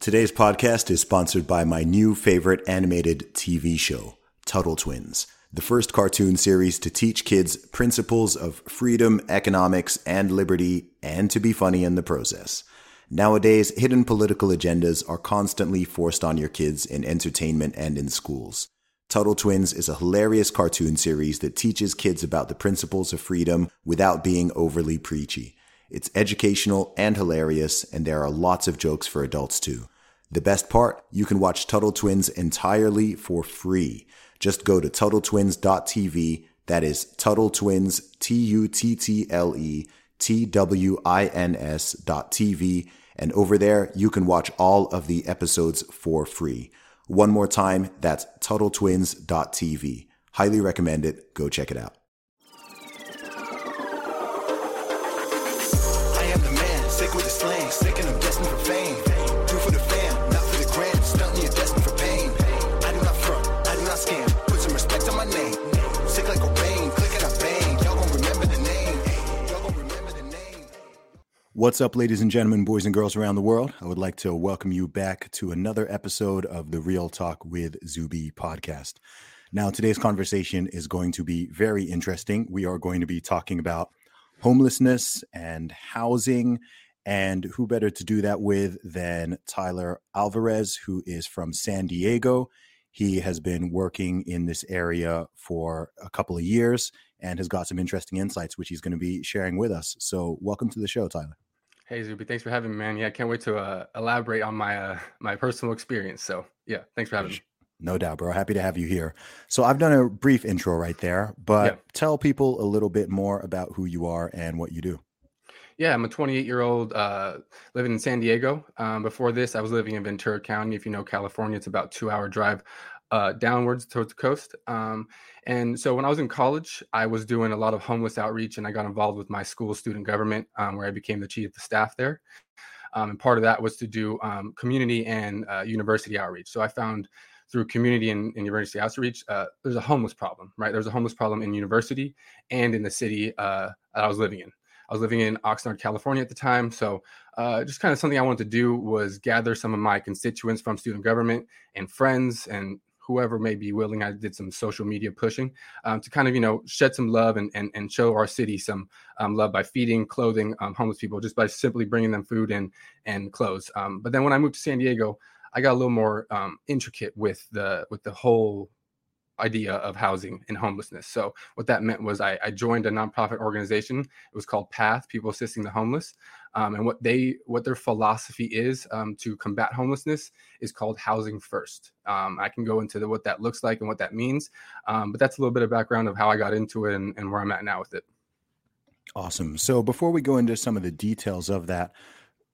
Today's podcast is sponsored by my new favorite animated TV show, Tuttle Twins, the first cartoon series to teach kids principles of freedom, economics, and liberty, and to be funny in the process. Nowadays, hidden political agendas are constantly forced on your kids in entertainment and in schools. Tuttle Twins is a hilarious cartoon series that teaches kids about the principles of freedom without being overly preachy. It's educational and hilarious, and there are lots of jokes for adults too. The best part, you can watch Tuttle Twins entirely for free. Just go to TuttleTwins.tv. That is Tuttle Twins, T U T T L E T W I N S dot TV. And over there, you can watch all of the episodes for free. One more time, that's TuttleTwins.tv. Highly recommend it. Go check it out. What's up, ladies and gentlemen, boys and girls around the world? I would like to welcome you back to another episode of the Real Talk with Zuby podcast. Now, today's conversation is going to be very interesting. We are going to be talking about homelessness and housing. And who better to do that with than Tyler Alvarez, who is from San Diego. He has been working in this area for a couple of years and has got some interesting insights, which he's going to be sharing with us. So, welcome to the show, Tyler. Hey Zuby, thanks for having me, man. Yeah, I can't wait to uh, elaborate on my uh, my personal experience. So yeah, thanks for having me. No doubt, bro. Happy to have you here. So, I've done a brief intro right there, but Yeah. tell people a little bit more about who you are and what you do. Yeah, I'm a 28 year old uh, living in San Diego. Um, before this, I was living in Ventura County. If you know California, it's about two hour drive uh, downwards towards the coast. Um, and so when I was in college, I was doing a lot of homeless outreach, and I got involved with my school student government, um, where I became the chief of the staff there. Um, and part of that was to do um, community and uh, university outreach. So I found through community and, and university outreach, uh, there's a homeless problem, right? There's a homeless problem in university and in the city uh, that I was living in. I was living in Oxnard, California at the time. So uh, just kind of something I wanted to do was gather some of my constituents from student government and friends and whoever may be willing. I did some social media pushing um, to kind of, you know, shed some love and, and, and show our city some um, love by feeding, clothing um, homeless people, just by simply bringing them food and, and clothes. Um, but then when I moved to San Diego, I got a little more um, intricate with the with the whole idea of housing and homelessness. So what that meant was I, I joined a nonprofit organization. It was called Path, People Assisting the Homeless, um, and what they what their philosophy is um, to combat homelessness is called housing first. Um, I can go into the, what that looks like and what that means, um, but that's a little bit of background of how I got into it and, and where I'm at now with it. Awesome. So before we go into some of the details of that,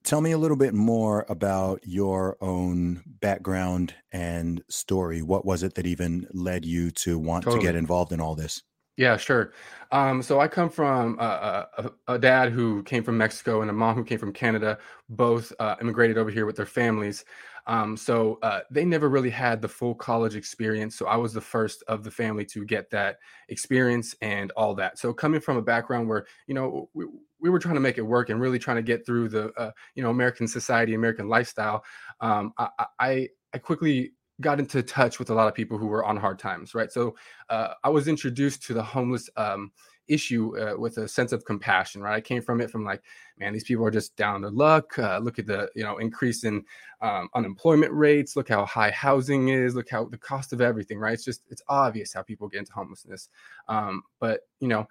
tell me a little bit more about your own background and story. What was it that even led you to want to get involved in all this? Yeah, sure. Um, so I come from a, a, a dad who came from Mexico and a mom who came from Canada. Both uh, immigrated over here with their families. Um, so uh, they never really had the full college experience. So I was the first of the family to get that experience and all that. So coming from a background where you know we, we were trying to make it work and really trying to get through the uh, you know American society, American lifestyle, um, I, I I quickly got into touch with a lot of people who were on hard times, right? So uh, I was introduced to the homeless um, issue uh, with a sense of compassion, right? I came from it from like, man, these people are just down to luck. Uh, look at the you know increase in um, unemployment rates. Look how high housing is. Look how the cost of everything, right? It's just it's obvious how people get into homelessness. Um, but you know,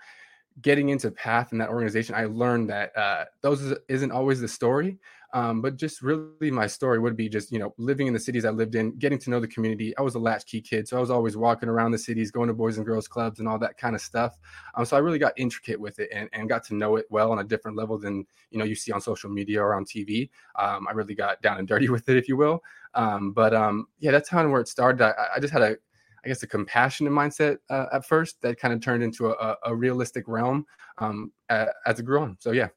getting into Path in that organization, I learned that uh, those isn't always the story. Um, but just really, my story would be just you know living in the cities I lived in, getting to know the community. I was a latchkey kid, so I was always walking around the cities, going to boys and girls clubs and all that kind of stuff. Um, so I really got intricate with it and, and got to know it well on a different level than you know you see on social media or on TV. Um, I really got down and dirty with it, if you will. Um, but um, yeah, that's kind of where it started. I, I just had a I guess a compassionate mindset uh, at first that kind of turned into a, a realistic realm um, as it grew on. So yeah.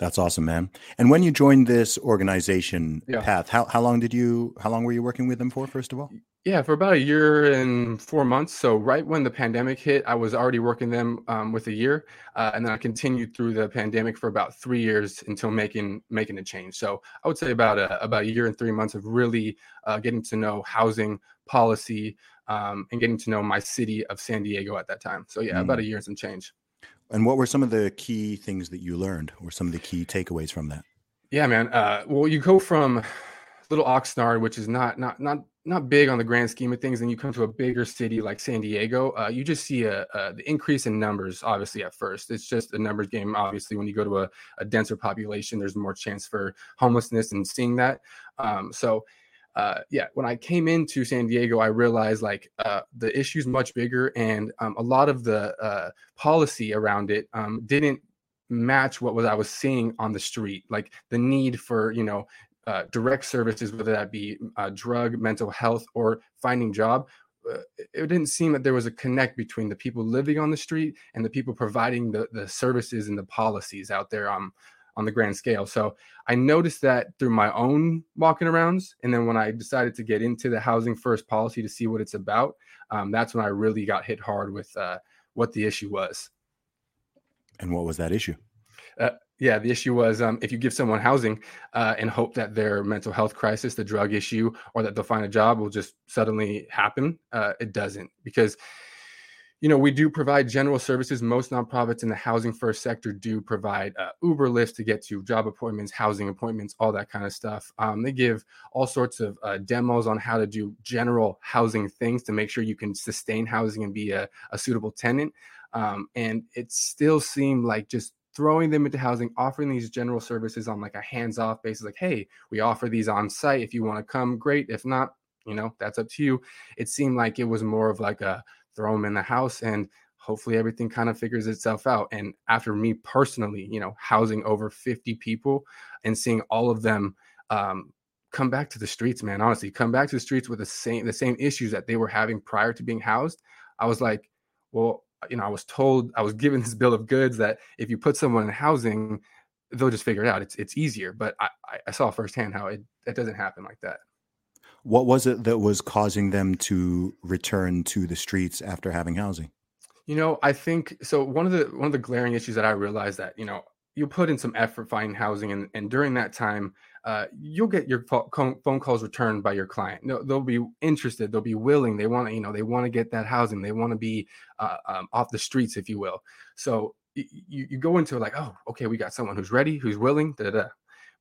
That's awesome, man. And when you joined this organization, Yeah. Path, how, how long did you how long were you working with them for? First of all, Yeah, for about a year and four months. So right when the pandemic hit, I was already working them um, with a year, uh, and then I continued through the pandemic for about three years until making making a change. So I would say about a about a year and three months of really uh, getting to know housing policy um, and getting to know my city of San Diego at that time. So yeah, about a year and some change. and what were some of the key things that you learned, or some of the key takeaways from that? Yeah, man. Uh, well, you go from little Oxnard, which is not not not not big on the grand scheme of things, and you come to a bigger city like San Diego. Uh, you just see a, a the increase in numbers. Obviously, at first, it's just a numbers game. Obviously, when you go to a, a denser population, there's more chance for homelessness and seeing that. Um, so. Uh, yeah, when I came into San Diego, I realized like uh, the issue's much bigger, and um, a lot of the uh, policy around it um, didn't match what was I was seeing on the street, like the need for you know uh, direct services, whether that be uh, drug, mental health, or finding job. Uh, it didn't seem that there was a connect between the people living on the street and the people providing the the services and the policies out there um, on the grand scale. So I noticed that through my own walking arounds, and then when I decided to get into the housing first policy to see what it's about, um, that's when I really got hit hard with uh, what the issue was. And what was that issue? Yeah, the issue was um, if you give someone housing uh, and hope that their mental health crisis, the drug issue, or that they'll find a job will just suddenly happen, uh, it doesn't. Because, you know, we do provide general services. Most nonprofits in the housing first sector do provide uh, Uber lifts to get to job appointments, housing appointments, all that kind of stuff. Um, they give all sorts of uh, demos on how to do general housing things to make sure you can sustain housing and be a, a suitable tenant. Um, and it still seemed like just throwing them into housing, offering these general services on like a hands-off basis, like, hey, we offer these on site. If you want to come, great. If not, you know, that's up to you. It seemed like it was more of like a throw them in the house and hopefully everything kind of figures itself out. And after me personally, you know, housing over 50 people and seeing all of them um, come back to the streets, man, honestly, come back to the streets with the same the same issues that they were having prior to being housed. I was like, well, you know, I was told, I was given this bill of goods that if you put someone in housing, they'll just figure it out. It's it's easier. But I, I saw firsthand how it it doesn't happen like that. What was it that was causing them to return to the streets after having housing? You know, I think so. One of the one of the glaring issues that I realized that you know you put in some effort finding housing, and, and during that time, uh, you'll get your phone calls returned by your client. No, they'll be interested. They'll be willing. They want to, you know, they want to get that housing. They want to be uh, um, off the streets, if you will. So you, you go into like, oh, okay, we got someone who's ready, who's willing, da da.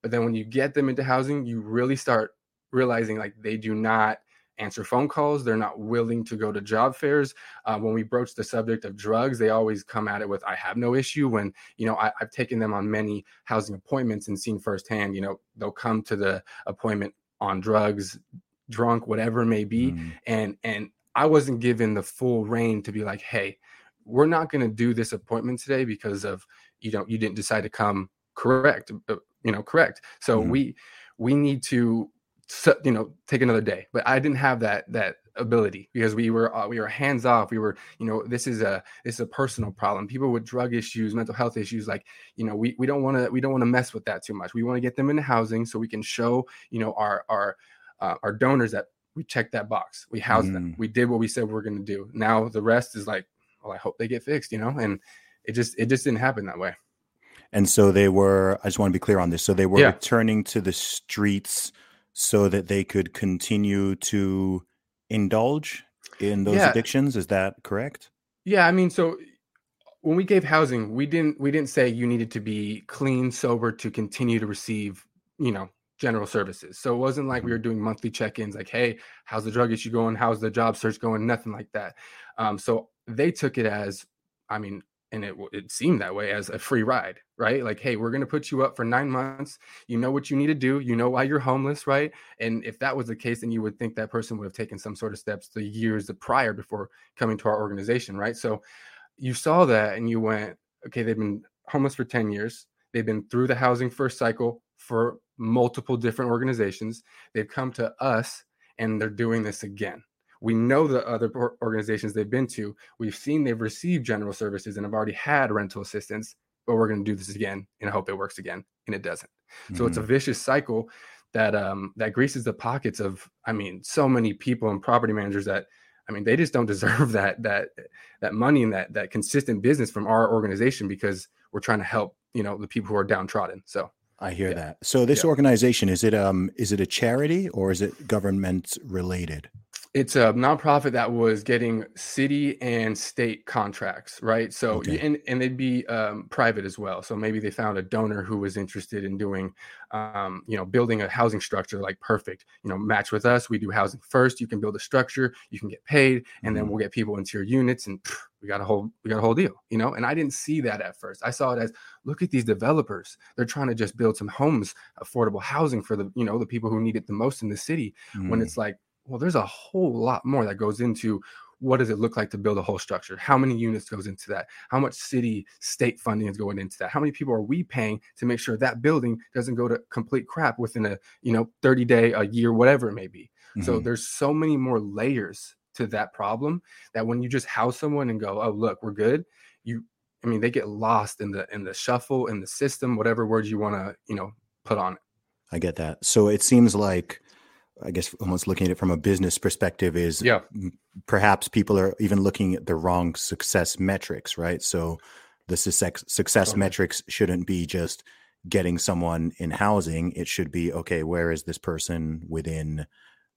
But then when you get them into housing, you really start realizing like they do not answer phone calls. They're not willing to go to job fairs. Uh, when we broach the subject of drugs, they always come at it with, I have no issue. When, you know, I, have taken them on many housing appointments and seen firsthand, you know, they'll come to the appointment on drugs, drunk, whatever it may be. Mm. And, and I wasn't given the full reign to be like, hey, we're not going to do this appointment today because of, you know, you didn't decide to come correct, uh, you know, correct. So mm. we, we need to you know take another day. But i didn't have that that ability because we were uh, we were hands off. We were you know this is a this is a personal problem. People with drug issues mental health issues like you know we we don't want to we don't want to mess with that too much. We want to get them into housing so we can show you know our our uh, our donors that we checked that box. We housed mm. them we did what we said we are going to do. Now the rest is like well i hope they get fixed you know? And it just it just didn't happen that way. And so they were i just want to be clear on this. So they were yeah. returning to the streets so that they could continue to indulge in those Yeah. addictions. Is that correct? Yeah, I mean, so when we gave housing, we didn't we didn't say you needed to be clean, sober to continue to receive, you know, general services. So it wasn't like we Mm-hmm. were doing monthly check-ins, like, hey, how's the drug issue going? How's the job search going? Nothing like that. Um, so they took it as, I mean, and it it seemed that way as a free ride, right? Like, hey, we're gonna put you up for nine months. You know what you need to do. You know why you're homeless, right? And if that was the case, then you would think that person would have taken some sort of steps the years prior before coming to our organization, right? So you saw that and you went, okay, they've been homeless for 10 years. They've been through the housing first cycle for multiple different organizations. They've come to us and they're doing this again. We know the other organizations they've been to. We've seen they've received general services and have already had rental assistance, but we're going to do this again and I hope it works again. And it doesn't. So it's a Mhm. vicious cycle that um that greases the pockets of I mean so many people and property managers that I mean they just don't deserve that that that money and that that consistent business from our organization because we're trying to help you know the people who are downtrodden. So I hear Yeah. that. So this Yeah. organization is it um is it a charity or is it government related? It's a nonprofit that was getting city and state contracts, right? So Okay. and and they'd be um, private as well. So maybe they found a donor who was interested in doing, um, you know, building a housing structure like perfect. You know, match with us. We do housing first. You can build a structure. You can get paid, and then Mhm. we'll get people into your units, and pff, we got a whole we got a whole deal. You know, and I didn't see that at first. I saw it as look at these developers. They're trying to just build some homes, affordable housing for the you know the people who need it the most in the city when Mm. it's like, well, there's a whole lot more that goes into what does it look like to build a whole structure? How many units goes into that? How much city state funding is going into that? How many people are we paying to make sure that building doesn't go to complete crap within a, you know, 30 day, a year, whatever it may be. So Mhm. there's so many more layers to that problem that when you just house someone and go, oh, look, we're good, you I mean, they get lost in the in the shuffle, in the system, whatever words you want to, you know, put on it. I get that. So it seems like, I guess, almost looking at it from a business perspective is Yeah. perhaps people are even looking at the wrong success metrics, right? So the success success Totally. metrics shouldn't be just getting someone in housing. It should be okay. Where is this person within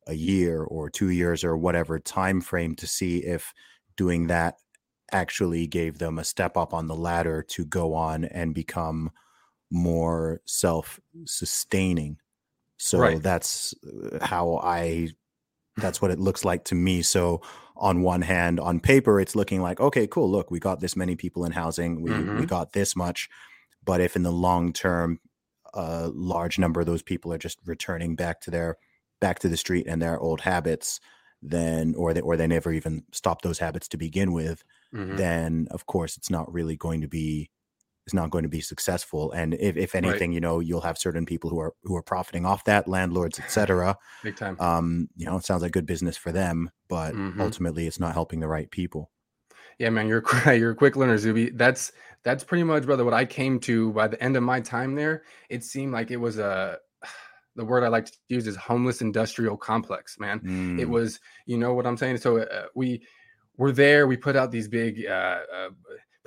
a year or two years or whatever time frame to see if doing that actually gave them a step up on the ladder to go on and become more self sustaining. So Right. that's uh, how I that's what it looks like to me. So on one hand, on paper, it's looking like, okay, cool. Look, we got this many people in housing. We we Mhm. got this much. But if in the long term, a large number of those people are just returning back to their back to the street and their old habits, then or they or they never even stop those habits to begin with, Mhm. then of course it's not really going to be it's not going to be successful. And if, if anything, you know, you'll have certain people who are who are profiting off that, landlords, etc. Big time. Um, you know, it sounds like good business for them, but Mhm. ultimately it's not helping the right people. Yeah, man, you're a you're a quick learner, Zuby. That's that's pretty much, brother, what I came to by the end of my time there. It seemed like it was a the word I like to use is homeless industrial complex, man. It Mm, was, you know what I'm saying. So uh, we were there. We put out these big uh, uh,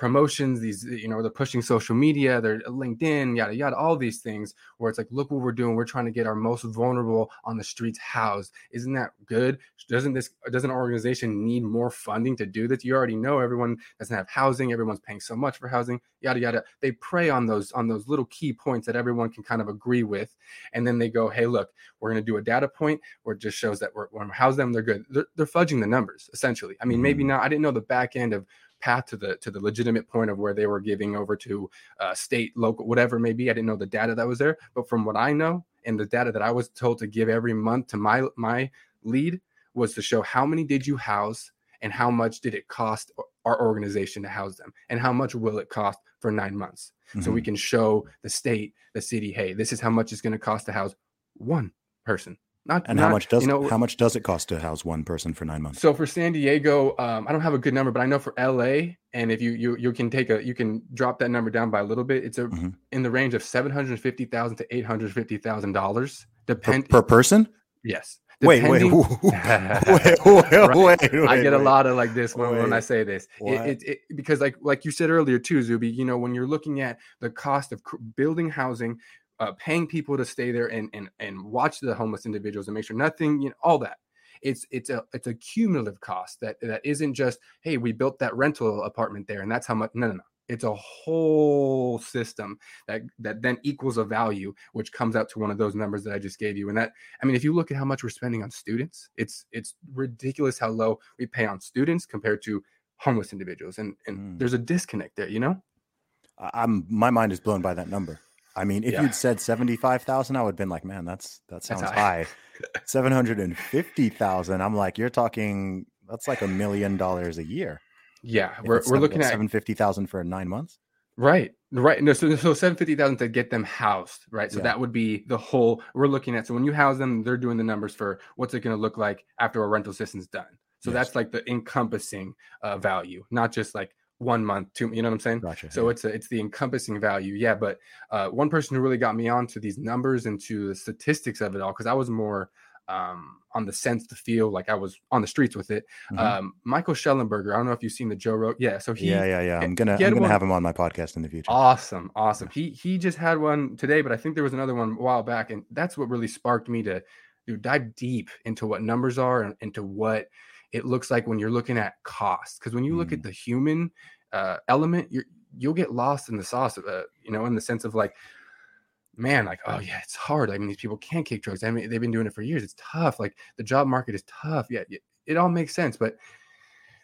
promotions. These, you know, they're pushing social media. They're LinkedIn, yada yada, all these things. Where it's like, look what we're doing. We're trying to get our most vulnerable on the streets housed. Isn't that good? Doesn't this doesn't our organization need more funding to do this? You already know everyone doesn't have housing. Everyone's paying so much for housing. Yada yada. They prey on those on those little key points that everyone can kind of agree with, and then they go, hey, look, we're going to do a data point where it just shows that we're, when we house them, they're good. They're, they're fudging the numbers essentially. I mean, maybe Mhm. not. I didn't know the back end of path to the to the legitimate point of where they were giving over to uh, state, local, whatever it may be. I didn't know the data that was there, but from what I know and the data that I was told to give every month to my my lead was to show how many did you house and how much did it cost our organization to house them and how much will it cost for nine months so we mhm. can show the state the city hey this is how much it's going to cost to house one person not and how much does you know how much does it cost to house one person for nine months? so for San Diego, um, I don't have a good number, but I know for LA, and if you you you can take a you can drop that number down by a little bit. It's a Mhm. in the range of seven hundred fifty thousand to eight hundred fifty thousand dollars. per, Depend per person? yes. Wait, wait, Depending- wait, wait, wait, wait, I get a lot of like this when, when I say this. It, it, it because like like you said earlier too, Zuby. You know when you're looking at the cost of cr- building housing, uh, paying people to stay there and and and watch the homeless individuals and make sure nothing, you know, all that. It's it's a it's a cumulative cost that that isn't just hey we built that rental apartment there and that's how much. No no no. It's a whole system that that then equals a value, which comes out to one of those numbers that I just gave you. And that, I mean, if you look at how much we're spending on students, it's it's ridiculous how low we pay on students compared to homeless individuals, and and Mm. there's a disconnect there. You know? I'm my mind is blown by that number. I mean, if Yeah. you'd said seventy five thousand, I would have been like, man, that's that sounds high. high. Seven hundred and fifty thousand. I'm like, you're talking that's like a million dollars a year. Yeah, we're we're looking at seven fifty thousand for nine months. Right, right. No, so so seven fifty thousand to get them housed, right? So Yeah. that would be the whole we're looking at. So when you house them, they're doing the numbers for what's it going to look like after a rental system's done. So Yes. that's like the encompassing uh, value, not just like one month, two. You know what I'm saying? Gotcha. So yeah. it's a, it's the encompassing value, yeah. But uh, one person who really got me onto these numbers and to the statistics of it all, because I was more um, on the sense to feel like I was on the streets with it. Mhm. Um, Michael Shellenberger, I don't know if you've seen the Joe Rogan. Yeah, so he yeah, yeah, yeah. I'm gonna I'm gonna one- have him on my podcast in the future. Awesome, awesome. He he just had one today, but I think there was another one a while back, and that's what really sparked me to, to dive deep into what numbers are and into what it looks like when you're looking at cost. Because when you look at Mm. the human uh, element, you're you'll get lost in the sauce of it, you know, in the sense of like, man, like, oh yeah, it's hard. I mean, these people can't kick drugs. I mean, they've been doing it for years. It's tough. Like the job market is tough. Yeah, it, it all makes sense, but.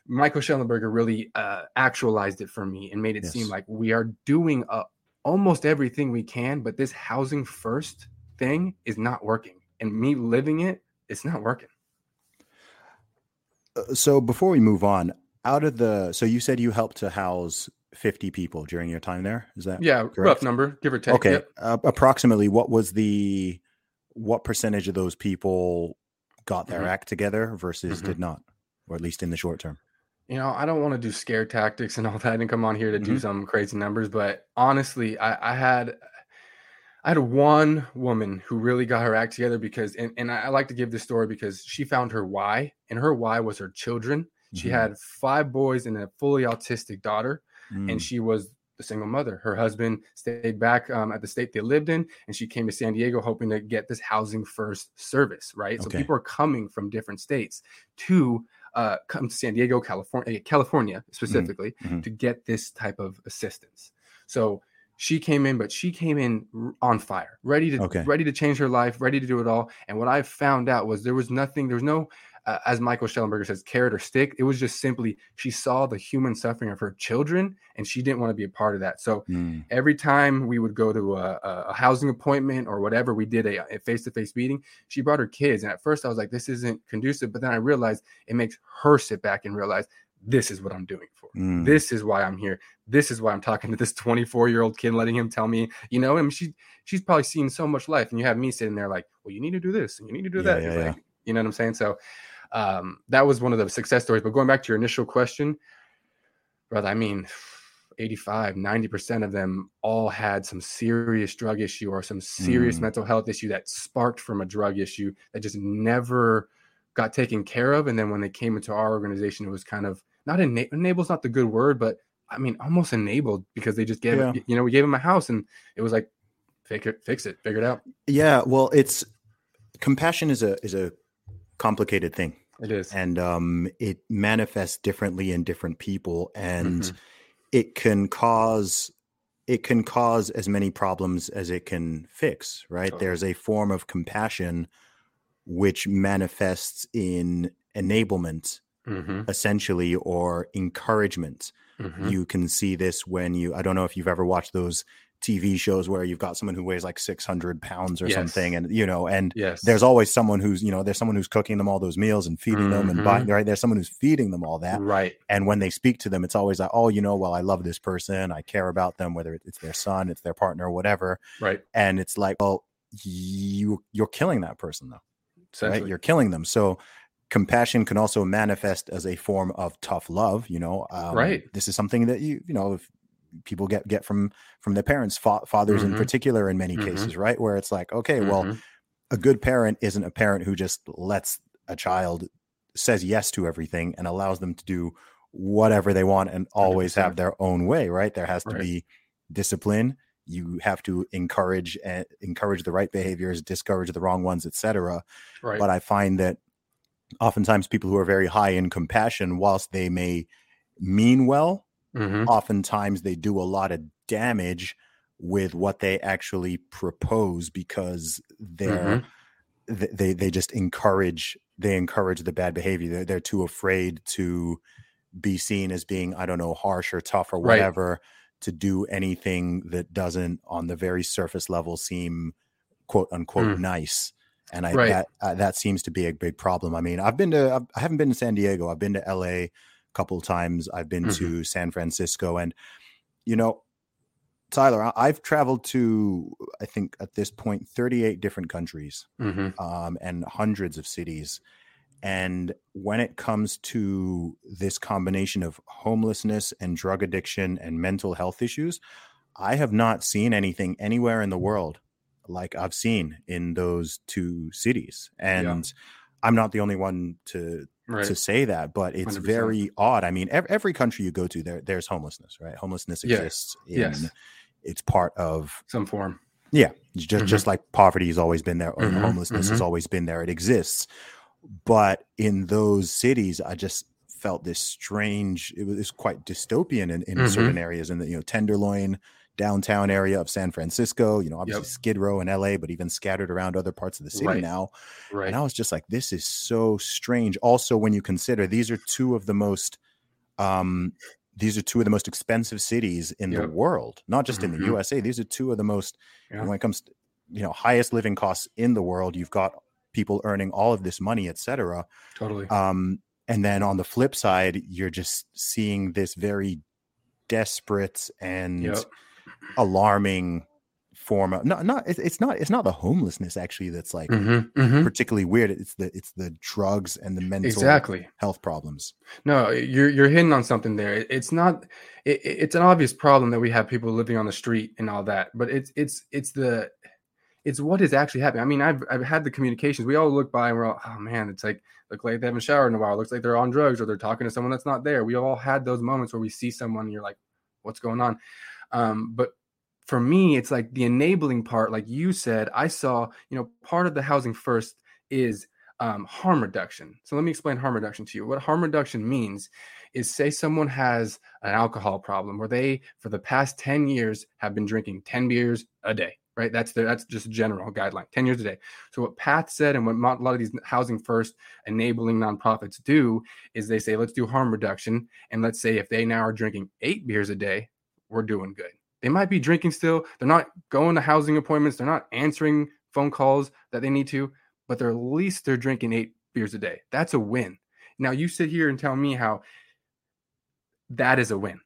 Michael Shellenberger really uh, actualized it for me and made it seem like we are doing uh, almost everything we can, but this housing first thing is not working. And me living it, it's not working. Uh, so before we move on, out of the so you said you helped to house 50 people during your time there. Is that Yeah, rough number, give or take. Okay. Yep. Uh, approximately what was the what percentage of those people got their Mhm. act together versus Mhm. did not, or at least in the short term? You know, I don't want to do scare tactics and all that and come on here to do Mhm. some crazy numbers, but honestly, I, I had I had one woman who really got her act together because and, and I like to give this story because she found her why, and her why was her children. She Mhm. had five boys and a fully autistic daughter. Mm, and she was the single mother. Her husband stayed back um, at the state they lived in, and she came to San Diego hoping to get this housing first service. Right, so people are coming from different states to uh, come to San Diego, California, California specifically, mhm. to get this type of assistance. So she came in, but she came in on fire, ready to Okay. ready to change her life, ready to do it all. And what I found out was there was nothing, there was no, uh, as Michael Shellenberger says, carrot or stick. It was just simply she saw the human suffering of her children, and she didn't want to be a part of that. So mm, every time we would go to a, a- housing appointment or whatever, we did a, a face-to-face meeting. She brought her kids, and at first I was like, "This isn't conducive," but then I realized it makes her sit back and realize this is what I'm doing for. mm. This is why I'm here. This is why I'm talking to this 24 year old kid, letting him tell me, you know, I mean, she she's probably seen so much life, and you have me sitting there like, well, you need to do this, and you need to do that. yeah, yeah. like, you know what I'm saying? So um, that was one of the success stories. But going back to your initial question, brother, I mean, 85, 90% of them all had some serious drug issue or some serious Mm. mental health issue that sparked from a drug issue that just never got taken care of. And then when they came into our organization, it was kind of not ena- enable's not the good word, but I mean, almost enabled because they just gave Yeah. it, you know, we gave them a house and it was like, fix it, fix it, figure it out. Yeah, well, it's compassion is a is a complicated thing, It is. and um, it manifests differently in different people, and Mhm. it can cause it can cause as many problems as it can fix. Right? Totally. There's a form of compassion which manifests in enablement, Mhm, essentially, or encouragement. mhm. You can see this when you, I don't know if you've ever watched those TV shows where you've got someone who weighs like 600 pounds or Yes. something. And, you know, and yes. there's always someone who's, you know, there's someone who's cooking them all those meals and feeding them and buying, Mhm. right? There's someone who's feeding them all that. right. And when they speak to them, it's always like, oh, you know, well, I love this person. I care about them, whether it's their son, it's their partner, whatever. Right. And it's like, well, you, you're killing that person though right? You're killing them. So compassion can also manifest as a form of tough love. You know, um, Right. This is something that you you know if people get get from from their parents, fa- fathers in Mhm. particular, in many Mhm. cases, right? Where it's like, okay, well, Mhm. a good parent isn't a parent who just lets a child says yes to everything and allows them to do whatever they want and always 100%. have their own way right there has to Right. be discipline you have to encourage and encourage the right behaviors discourage the wrong ones etc right. but I find that oftentimes people who are very high in compassion, whilst they may mean well, Mhm. oftentimes they do a lot of damage with what they actually propose because they're th- they they just encourage they encourage the bad behavior they're, they're too afraid to be seen as being i don't know harsh or tough or Right. whatever to do anything that doesn't on the very surface level seem quote unquote Mm. nice and i Right. that uh, that seems to be a big problem i mean i've been to I've, i haven't been to san diego i've been to la a couple times i've been Mhm. to san francisco and you know tyler i've traveled to i think at this point 38 different countries Mhm. um, and hundreds of cities. And when it comes to this combination of homelessness and drug addiction and mental health issues, I have not seen anything anywhere in the world like I've seen in those two cities. And I'm not the only one to Right. to say that, but it's 100%. very odd. I mean, every, every country you go to, there there's homelessness, right? Homelessness Yes. exists. In, Yes. It's part of Some form. yeah, just Mhm. just like poverty has always been there, or Mhm, homelessness has mhm. always been there. It exists, but in those cities, I just felt this strange. It was, it was quite dystopian in, in certain areas, in the you know Tenderloin downtown area of San Francisco. You know, obviously Yep. Skid Row in L.A., but even scattered around other parts of the city Right. now. Right. And I was just like, this is so strange. Also, when you consider these are two of the most, um, these are two of the most expensive cities in the world, not just in the Mhm. USA. These are two of the most, Yeah. when it comes to, you know, highest living costs in the world. You've got people earning all of this money, et cetera. Totally. Um, and then on the flip side, you're just seeing this very desperate and Yep. Alarming form of not not it's, it's not it's not the homelessness actually that's like Mhm, mhm. particularly weird. It's the it's the drugs and the mental Exactly. health problems. No, you're you're hitting on something there. It's not. It, it- it's an obvious problem that we have people living on the street and all that, but it's it's it's the it's what is actually happening. I mean, I've I've had the communications. We all look by and we're all, oh man, it's like look like they haven't showered in a while. Looks like they're on drugs or they're talking to someone that's not there. We all had those moments where we see someone and you're like, what's going on? Um, but for me, it's like the enabling part, like you said, I saw, you know, part of the housing first is um, harm reduction. So let me explain harm reduction to you. What harm reduction means is say someone has an alcohol problem where they, for the past 10 years, have been drinking 10 beers a day, right? That's that's just a general guideline, 10 years a day. So what Path said and what a lot of these housing first enabling nonprofits do is they say, let's do harm reduction. And let's say if they now are drinking eight beers a day, we're doing good. They might be drinking still. They're not going to housing appointments. They're not answering phone calls that they need to, but they're at least they're drinking eight beers a day. That's a win. Now you sit here and tell me how that is a win.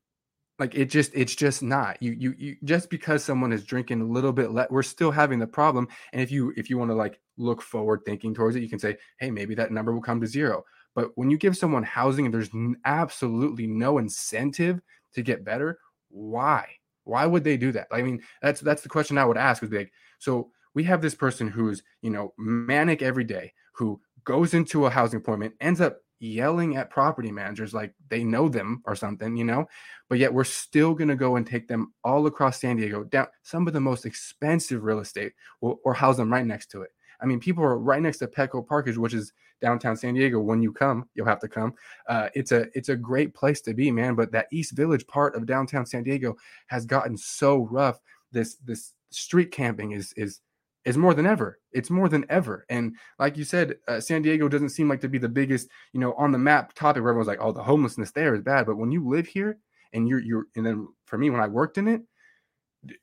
Like it just it's just not. You you you just because someone is drinking a little bit le- we're still having the problem. And if you if you want to like look forward thinking towards it, you can say, "Hey, maybe that number will come to zero. But when you give someone housing and there's absolutely no incentive to get better, why? Why would they do that? I mean, that's that's the question I would ask. Would be like, so we have this person who's you know manic every day, who goes into a housing appointment, ends up yelling at property managers like they know them or something, you know, but yet we're still going to go and take them all across San Diego down some of the most expensive real estate or, or house them right next to it. I mean, people are right next to Petco Parkage, which is downtown San Diego. When you come, you'll have to come. Uh, it's a it's a great place to be, man. But that East Village part of downtown San Diego has gotten so rough. This this street camping is is is more than ever. It's more than ever. And like you said, uh, San Diego doesn't seem like to be the biggest, you know, on the map topic where everyone's like, "Oh, the homelessness there is bad." But when you live here, and you're you're, and then for me, when I worked in it,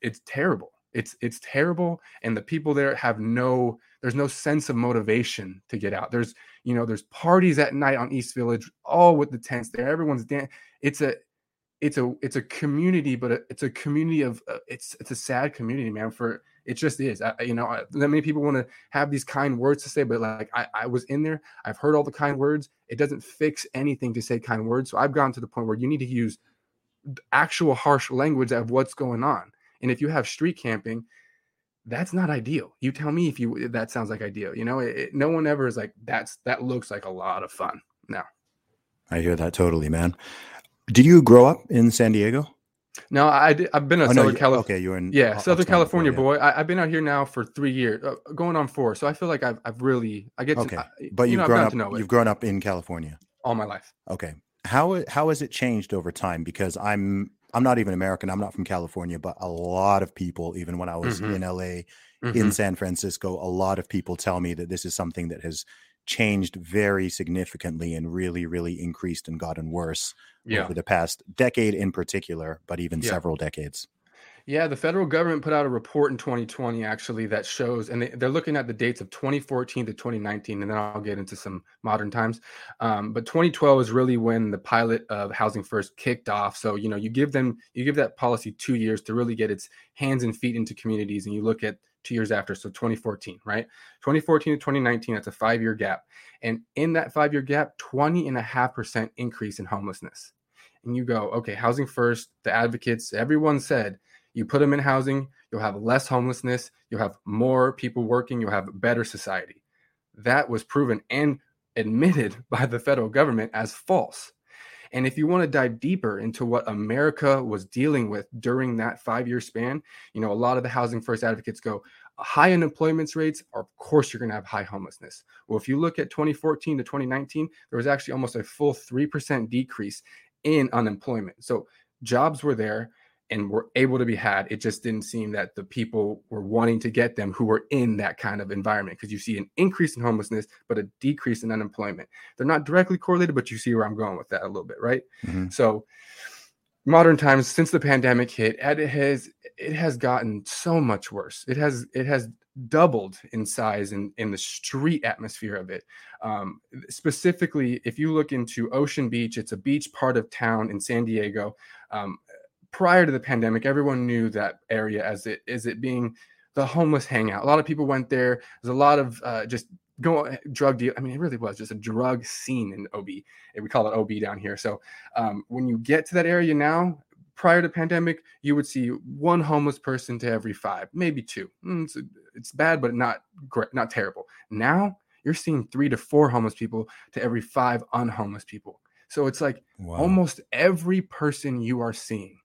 it's terrible. It's it's terrible, and the people there have no. There's no sense of motivation to get out. There's you know there's parties at night on East Village, all with the tents there. Everyone's dan- It's a it's a it's a community, but it's a community of uh, it's it's a sad community, man. For it just is. I, you know, I, that many people want to have these kind words to say, but like I, I was in there, I've heard all the kind words. It doesn't fix anything to say kind words. So I've gotten to the point where you need to use actual harsh language of what's going on. And if you have street camping, that's not ideal. You tell me if you that sounds like ideal. You know, it, it- no one ever is like that's that looks like a lot of fun. No, I hear that totally, man. Did you grow up in San Diego? no, I did, I've been a Oh, Southern you- California. okay, you were in Yeah, Southern California yeah. boy. I, I've been out here now for three years, uh, going on four. So I feel like I've, I've really, I get to, Okay, I- but you you've know, grown up. to it You've grown up in California. all my life. Okay, How how has it changed over time? Because I'm I'm not even American. I'm not from California, but a lot of people, even when I was Mhm. in LA, Mhm. in San Francisco, a lot of people tell me that this is something that has changed very significantly and really, really increased and gotten worse Yeah. over the past decade in particular, but even Yeah. several decades. Yeah, the federal government put out a report in 2020 actually that shows, and they, they're looking at the dates of 2014 to 2019, and then I'll get into some modern times. Um, but 2012 is really when the pilot of Housing First kicked off. So you know, you give them, you give that policy two years to really get its hands and feet into communities, and you look at two years after, so 2014, right? 2014 to 2019, that's a five-year gap, and in that five-year gap, 20 and a half percent increase in homelessness. And you go, okay, Housing First, the advocates, everyone said you put them in housing, you'll have less homelessness, you'll have more people working, you'll have a better society. That was proven and admitted by the federal government as false. And if you want to dive deeper into what America was dealing with during that five year span, you know, a lot of the housing first advocates go, high unemployment rates, of course, you're going to have high homelessness. Well, if you look at 2014 to 2019, there was actually almost a full 3% decrease in unemployment. So jobs were there and were able to be had. It just didn't seem that the people were wanting to get them who were in that kind of environment because you see an increase in homelessness, but a decrease in unemployment. They're not directly correlated, but you see where I'm going with that a little bit, right? Mhm. So modern times since the pandemic hit, and it has it has gotten so much worse. It has it has doubled in size in, in the street atmosphere of it. Um, specifically, if you look into Ocean Beach, it's a beach part of town in San Diego. Um, prior to the pandemic, everyone knew that area as it is it being the homeless hangout. A lot of people went there. There's a lot of uh, just go drug deal. I mean, it really was just a drug scene in OB. We call it OB down here. So um, when you get to that area now, prior to pandemic, you would see one homeless person to every five, maybe two. Mm, It's, it's bad, but not great, not terrible. Now you're seeing three to four homeless people to every five unhomeless people. So it's like Wow. almost every person you are seeing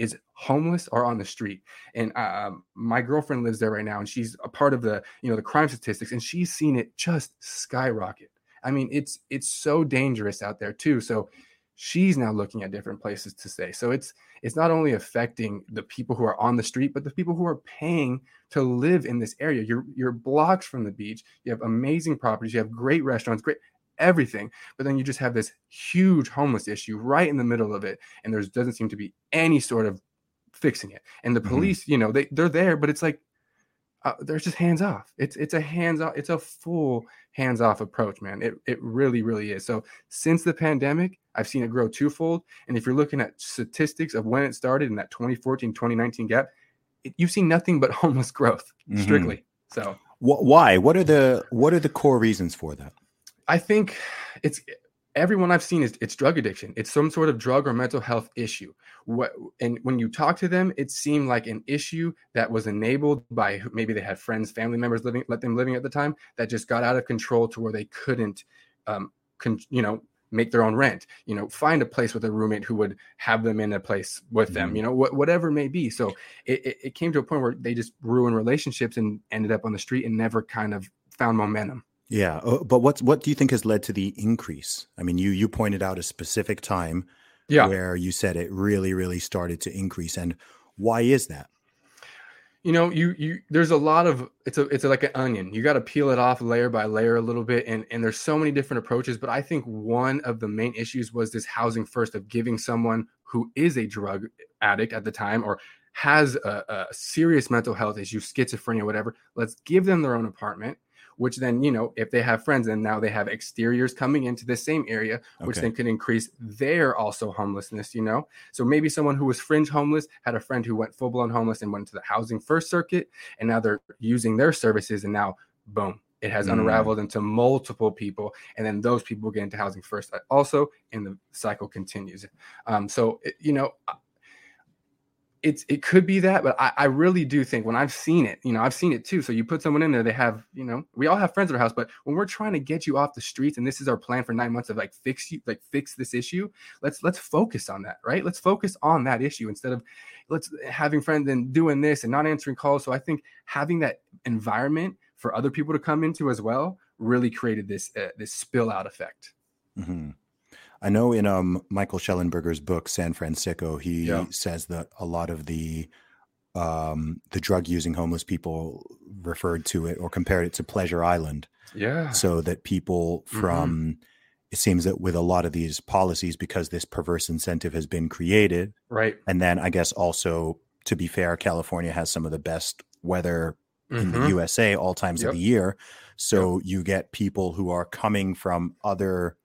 is homeless or on the street. And um, my girlfriend lives there right now and she's a part of the you know the crime statistics and she's seen it just skyrocket. I mean it's it's so dangerous out there too. So she's now looking at different places to stay. So it's it's not only affecting the people who are on the street but the people who are paying to live in this area. You're you're blocks from the beach. You have amazing properties. You have great restaurants great everything but then you just have this huge homeless issue right in the middle of it and there doesn't seem to be any sort of fixing it and the Mhm. police you know they they're there but it's like uh, they're just hands off it's it's a hands off it's a full hands off approach man it it really really is so since the pandemic i've seen it grow twofold and if you're looking at statistics of when it started in that 2014 2019 gap it, you've seen nothing but homeless growth Mhm. strictly so Why? What are the what are the core reasons for that? I think it's everyone I've seen is it's drug addiction. It's some sort of drug or mental health issue. What and when you talk to them, it seemed like an issue that was enabled by maybe they had friends, family members living, let them living at the time that just got out of control to where they couldn't, um, con, you know, make their own rent. You know, find a place with a roommate who would have them in a place with them. Mhm. You know, wh- whatever it may be. So it, it, it came to a point where they just ruined relationships and ended up on the street and never kind of found momentum. Yeah, uh, but what's what do you think has led to the increase? I mean, you you pointed out a specific time Yeah. where you said it really really started to increase, and why is that? you know you you there's a lot of it's a it's like an onion you got to peel it off layer by layer a little bit and and there's so many different approaches but i think one of the main issues was this housing first of giving someone who is a drug addict at the time or has a, a serious mental health issue schizophrenia whatever let's give them their own apartment which then you know if they have friends and now they have exteriors coming into the same area which Okay. then could increase their also homelessness you know so maybe someone who was fringe homeless had a friend who went full blown homeless and went to the housing first circuit, and now they're using their services, and now boom, it has Mm. unraveled into multiple people, and then those people get into housing first also, and the cycle continues. Um, so it- you know. It's it could be that, but I, I really do think when I've seen it, you know, I've seen it too. So you put someone in there, they have, you know, we all have friends at our house, but when we're trying to get you off the streets, and this is our plan for nine months of like fix you, like fix this issue, let's let's focus on that right? Let's focus on that issue instead of let's having friends and doing this and not answering calls. So i think having that environment for other people to come into as well really created this uh, this spill out effect. Hmm I know in um Michael Shellenberger's book San Fransicko, he Yeah. says that a lot of the um the drug using homeless people referred to it or compared it to Pleasure Island, Yeah. so that people Mhm. from it seems that with a lot of these policies, because this perverse incentive has been created, Right. and then I guess also to be fair, California has some of the best weather in the Mhm. USA all times Yep. of the year. So you get people who are coming from other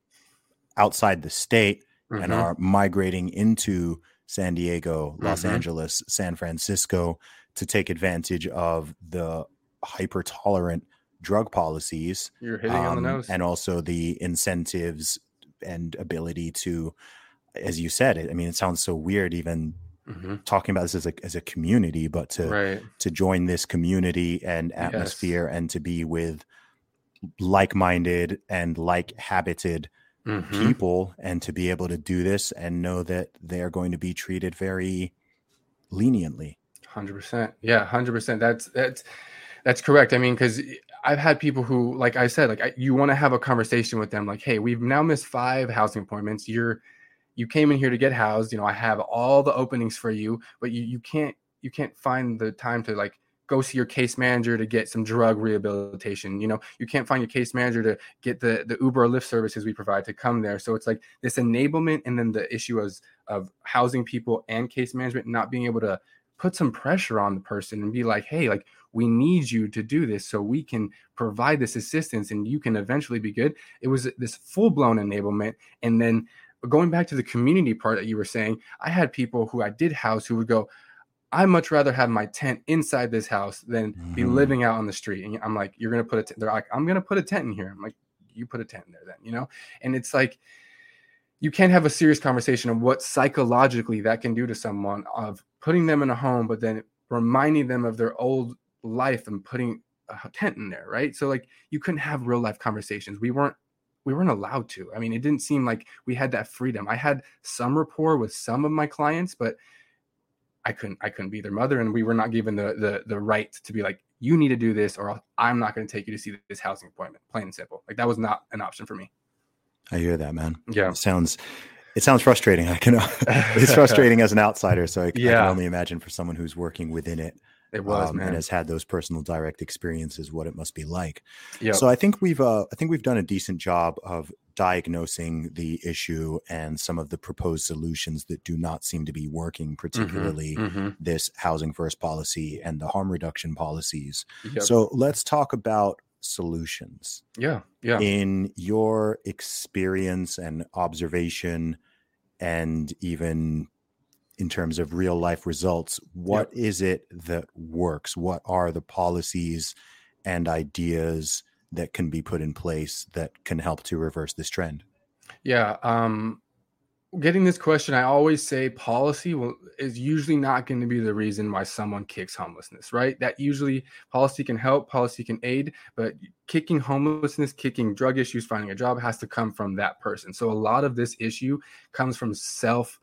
outside the state and Mhm. are migrating into San Diego, Los Mhm. Angeles, San Francisco to take advantage of the hyper tolerant drug policies You're hitting on the um, nose. and also the incentives and ability to as you said it i mean it sounds so weird even Mhm. talking about this as a, as a community but to Right. to join this community and Yes. atmosphere and to be with like-minded and like-habited Mhm. people and to be able to do this and know that they're going to be treated very leniently Hundred percent. Yeah, hundred percent. That's that's that's correct. I mean, because I've had people who, like I said, like I, you want to have a conversation with them, like, hey, we've now missed five housing appointments. You're you came in here to get housed. You know, I have all the openings for you, but you you can't you can't find the time to like go see your case manager to get some drug rehabilitation. You know, you can't find your case manager to get the the Uber or Lyft services we provide to come there. So it's like this enablement, and then the issue of of housing people and case management not being able to put some pressure on the person and be like, hey, like we need you to do this so we can provide this assistance and you can eventually be good. It was this full blown enablement. And then going back to the community part that you were saying, I had people who I did house who would go, I much rather have my tent inside this house than be Mhm. living out on the street. And I'm like, you're gonna put a tent. They're like, I'm gonna put a tent in here. I'm like, you put a tent in there then, you know? And it's like you can't have a serious conversation of what psychologically that can do to someone of putting them in a home, but then reminding them of their old life and putting a tent in there, right? So like you couldn't have real life conversations. We weren't we weren't allowed to. I mean, it didn't seem like we had that freedom. I had some rapport with some of my clients, but I couldn't I couldn't be their mother and we were not given the the the right to be like you need to do this or I'm not going to take you to see this housing appointment. Plain and simple. Like that was not an option for me. i hear that man Yeah. it sounds it sounds frustrating i can it's frustrating as an outsider so I, I can only imagine for someone who's working within it It was, um, man. and has had those personal direct experiences what it must be like yeah. so i think we've uh, i think we've done a decent job of diagnosing the issue and some of the proposed solutions that do not seem to be working particularly Mhm. this housing first policy and the harm reduction policies Yep. so let's talk about solutions yeah. Yeah. in your experience and observation and even in terms of real life results what is it that works what are the policies and ideas that can be put in place that can help to reverse this trend Yeah. Um, getting this question, I always say policy will, is usually not going to be the reason why someone kicks homelessness, right? That usually policy can help, policy can aid, but kicking homelessness, kicking drug issues, finding a job has to come from that person. So a lot of this issue comes from self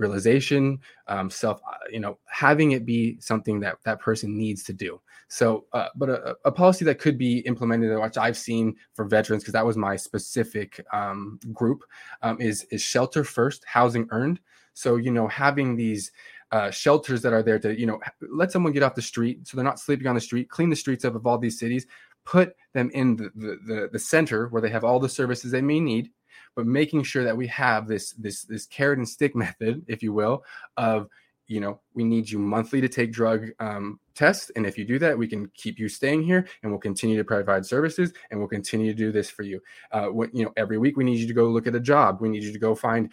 realization um, self uh, you know having it be something that that person needs to do. So uh, but a, a policy that could be implemented which i've seen for veterans because that was my specific um, group um, is is shelter first housing earned. So you know having these uh, shelters that are there to you know let someone get off the street so they're not sleeping on the street clean the streets up of all these cities put them in the, the the the center where they have all the services they may need but making sure that we have this this this carrot and stick method if you will of you know we need you monthly to take drug um, tests and if you do that we can keep you staying here and we'll continue to provide services and we'll continue to do this for you. Uh, what you know every week we need you to go look at a job. We need you to go find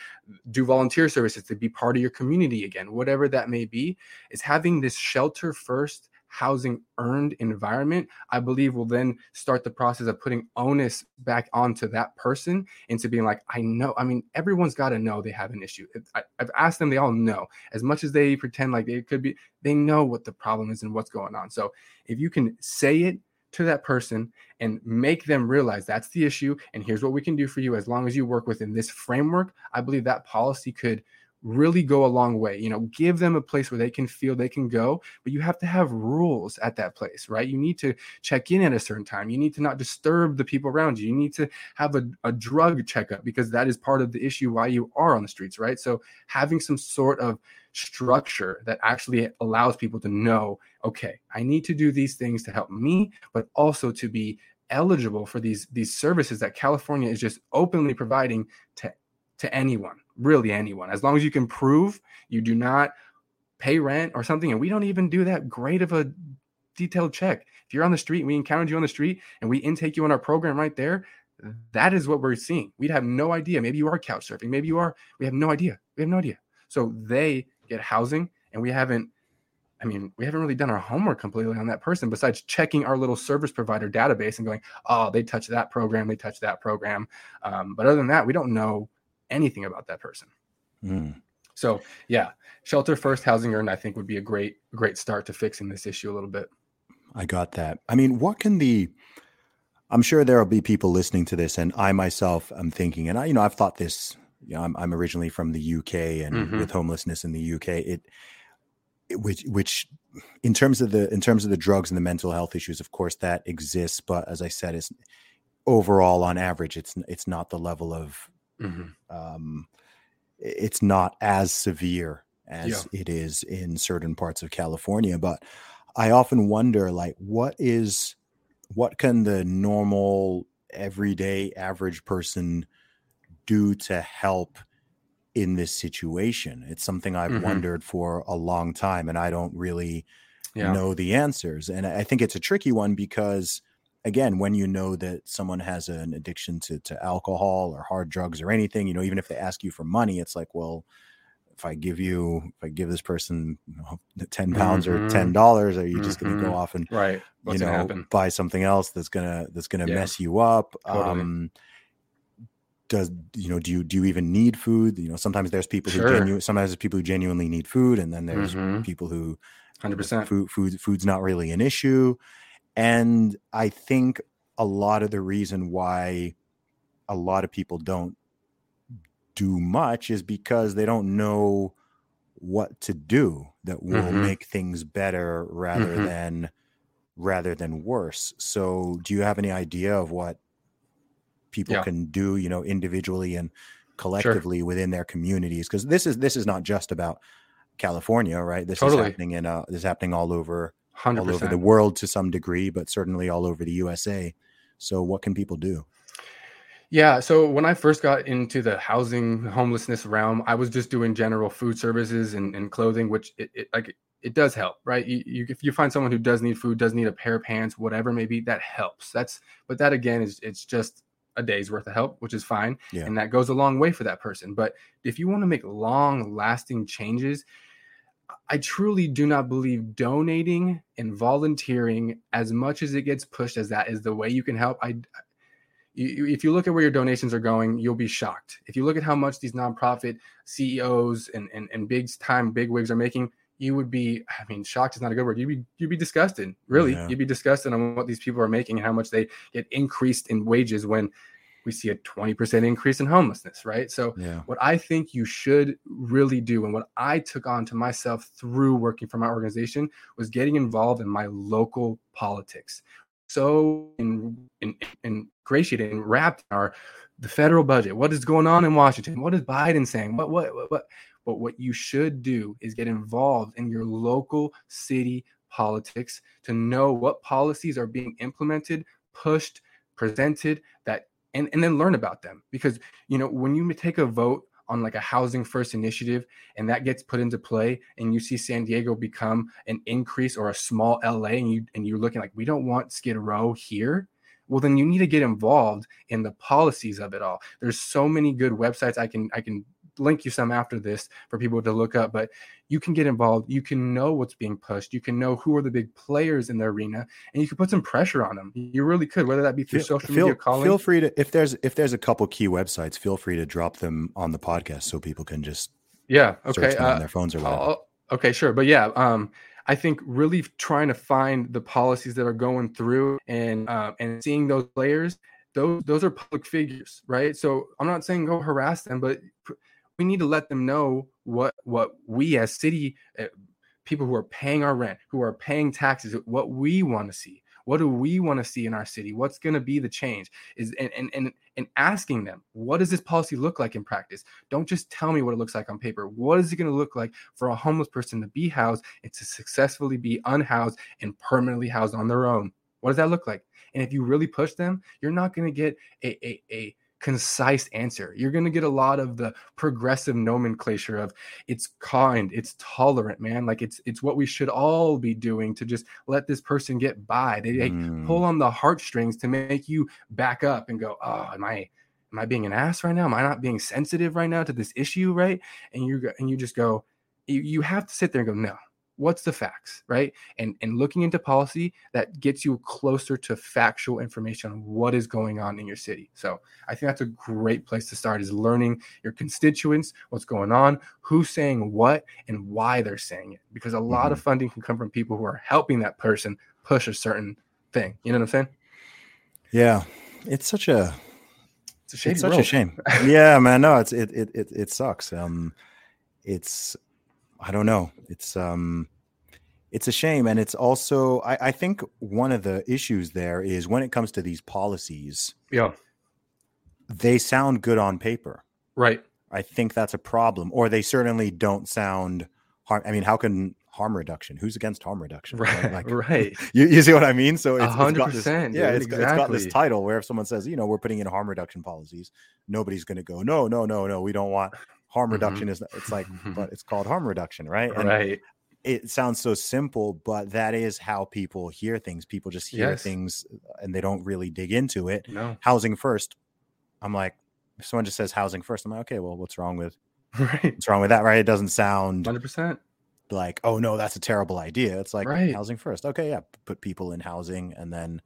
do volunteer services to be part of your community again whatever that may be. Is having this shelter first housing earned environment i believe will then start the process of putting onus back onto that person into being like i know i mean everyone's got to know they have an issue. I, i've asked them they all know. As much as they pretend like it could be they know what the problem is and what's going on. So if you can say it to that person and make them realize that's the issue and here's what we can do for you as long as you work within this framework i believe that policy could really go a long way. You know, give them a place where they can feel they can go, but you have to have rules at that place, right? You need to check in at a certain time. You need to not disturb the people around you. You need to have a, a drug checkup because that is part of the issue why you are on the streets, right? So having some sort of structure that actually allows people to know, okay, I need to do these things to help me, but also to be eligible for these these services that California is just openly providing to to anyone, really anyone. As long as you can prove you do not pay rent or something, and we don't even do that great of a detailed check. If you're on the street, we encountered you on the street, and we intake you in our program right there. That is what we're seeing. We'd have no idea. Maybe you are couch surfing. Maybe you are. We have no idea. We have no idea. So they get housing, and we haven't I mean, we haven't really done our homework completely on that person besides checking our little service provider database and going, oh, they touch that program, they touch that program. Um, but other than that, we don't know anything about that person. Mm. So yeah, shelter first, housing earned, I think would be a great, great start to fixing this issue a little bit. I got that. I mean, what can the I'm sure there will be people listening to this, and I myself am thinking, and I, you know, I've thought this. You know, I'm, I'm originally from the UK, and mm-hmm. with homelessness in the UK, it which which in terms of the in terms of the drugs and the mental health issues of course that exists but as i said it's overall on average it's it's not the level of mm-hmm. um it's not as severe as yeah. it is in certain parts of california but i often wonder like what is what can the normal everyday average person do to help in this situation? It's something I've mm-hmm. wondered for a long time, and I don't really yeah. know the answers. And I think it's a tricky one because, again, when you know that someone has an addiction to, to alcohol or hard drugs or anything, you know, even if they ask you for money, it's like, well, if I give you, if I give this person you know, ten pounds mm-hmm. or ten dollars, are you just mm-hmm. going to go off and right, you know, buy something else that's gonna that's gonna yeah. mess you up? Totally. Um, does you know do you do you even need food you know sometimes there's people sure. who genu- sometimes there's people who genuinely need food and then there's mm-hmm. people who 100% food, food food's not really an issue and i think a lot of the reason why a lot of people don't do much is because they don't know what to do that will mm-hmm. make things better rather mm-hmm. than rather than worse so do you have any idea of what people yeah. can do, you know, individually and collectively sure. within their communities. Because this is this is not just about California, right? This totally. is happening in uh, this is happening all over 100%. all over the world to some degree, but certainly all over the USA. So, what can people do? Yeah. So when I first got into the housing homelessness realm, I was just doing general food services and, and clothing, which it, it, like it does help, right? You, you, if you find someone who does need food, does need a pair of pants, whatever maybe, that helps. That's but that again is it's just a day's worth of help, which is fine. Yeah. And that goes a long way for that person. But if you want to make long lasting changes, I truly do not believe donating and volunteering as much as it gets pushed as that is the way you can help. I you, if you look at where your donations are going, you'll be shocked. If you look at how much these nonprofit CEOs and, and, and big time big wigs are making, you would be, I mean, shocked is not a good word. You'd be, you'd be disgusted. Really, yeah. you'd be disgusted on what these people are making and how much they get increased in wages when we see a 20% increase in homelessness, right? So, yeah. what I think you should really do, and what I took on to myself through working for my organization, was getting involved in my local politics. So, in, in, ingratiated and wrapped in our the federal budget. What is going on in Washington? What is Biden saying? What what what, what but what you should do is get involved in your local city politics to know what policies are being implemented, pushed, presented that and, and then learn about them. Because you know, when you take a vote on like a housing first initiative and that gets put into play and you see San Diego become an increase or a small LA and you and you're looking like we don't want Skid Row here well then you need to get involved in the policies of it all there's so many good websites i can i can link you some after this for people to look up, but you can get involved. You can know what's being pushed. You can know who are the big players in the arena, and you can put some pressure on them. You really could, whether that be through feel, social feel, media calling. Feel free to if there's if there's a couple key websites, feel free to drop them on the podcast so people can just yeah okay uh, their phones or whatever. I'll, okay, sure, but yeah, um, I think really trying to find the policies that are going through and uh, and seeing those players those those are public figures, right? So I'm not saying go harass them, but we need to let them know what what we as city uh, people who are paying our rent, who are paying taxes, what we want to see. What do we want to see in our city? What's going to be the change? Is and, and and and asking them, what does this policy look like in practice? Don't just tell me what it looks like on paper. What is it going to look like for a homeless person to be housed and to successfully be unhoused and permanently housed on their own? What does that look like? And if you really push them, you're not going to get a, a, a concise answer. You're going to get a lot of the progressive nomenclature of it's kind, it's tolerant, man. Like it's it's what we should all be doing to just let this person get by. They, they Mm. pull on the heartstrings to make you back up and go, "Oh, am I am I being an ass right now? Am I not being sensitive right now to this issue, right?" And you go, and you just go you, you have to sit there and go, "No. What's the facts, right?" And and looking into policy that gets you closer to factual information on what is going on in your city. So, I think that's a great place to start is learning your constituents, what's going on, who's saying what, and why they're saying it. Because a lot of funding can come from people who are helping that person push a certain thing. You know what I'm saying? Yeah, it's such a It's a it's such world. a shame. yeah, man. No, it's it it it, it sucks. Um, it's I don't know. It's um, it's a shame, and it's also I I think one of the issues there is when it comes to these policies, Yeah. they sound good on paper. Right. I think that's a problem, or they certainly don't sound harm. I mean, how can harm reduction? Who's against harm reduction? Right. Like, right. you, you see what I mean? So it's, this, 100%, yeah, it's, got- it's got this title where if someone says, you know, we're putting in harm reduction policies, nobody's going to go, no, no, no, no, we don't want harm Mhm. reduction. Is it's like, but it's called harm reduction, right? And Right. it sounds so simple, but that is how people hear things. People just hear Yes. things and they don't really dig into it. No. Housing first. I'm like, if someone just says housing first, I'm like, okay, well, what's wrong with Right. what's wrong with that, right? It doesn't sound 100%. like, oh no, that's a terrible idea. It's like Right. housing first. Okay, yeah, put people in housing, and then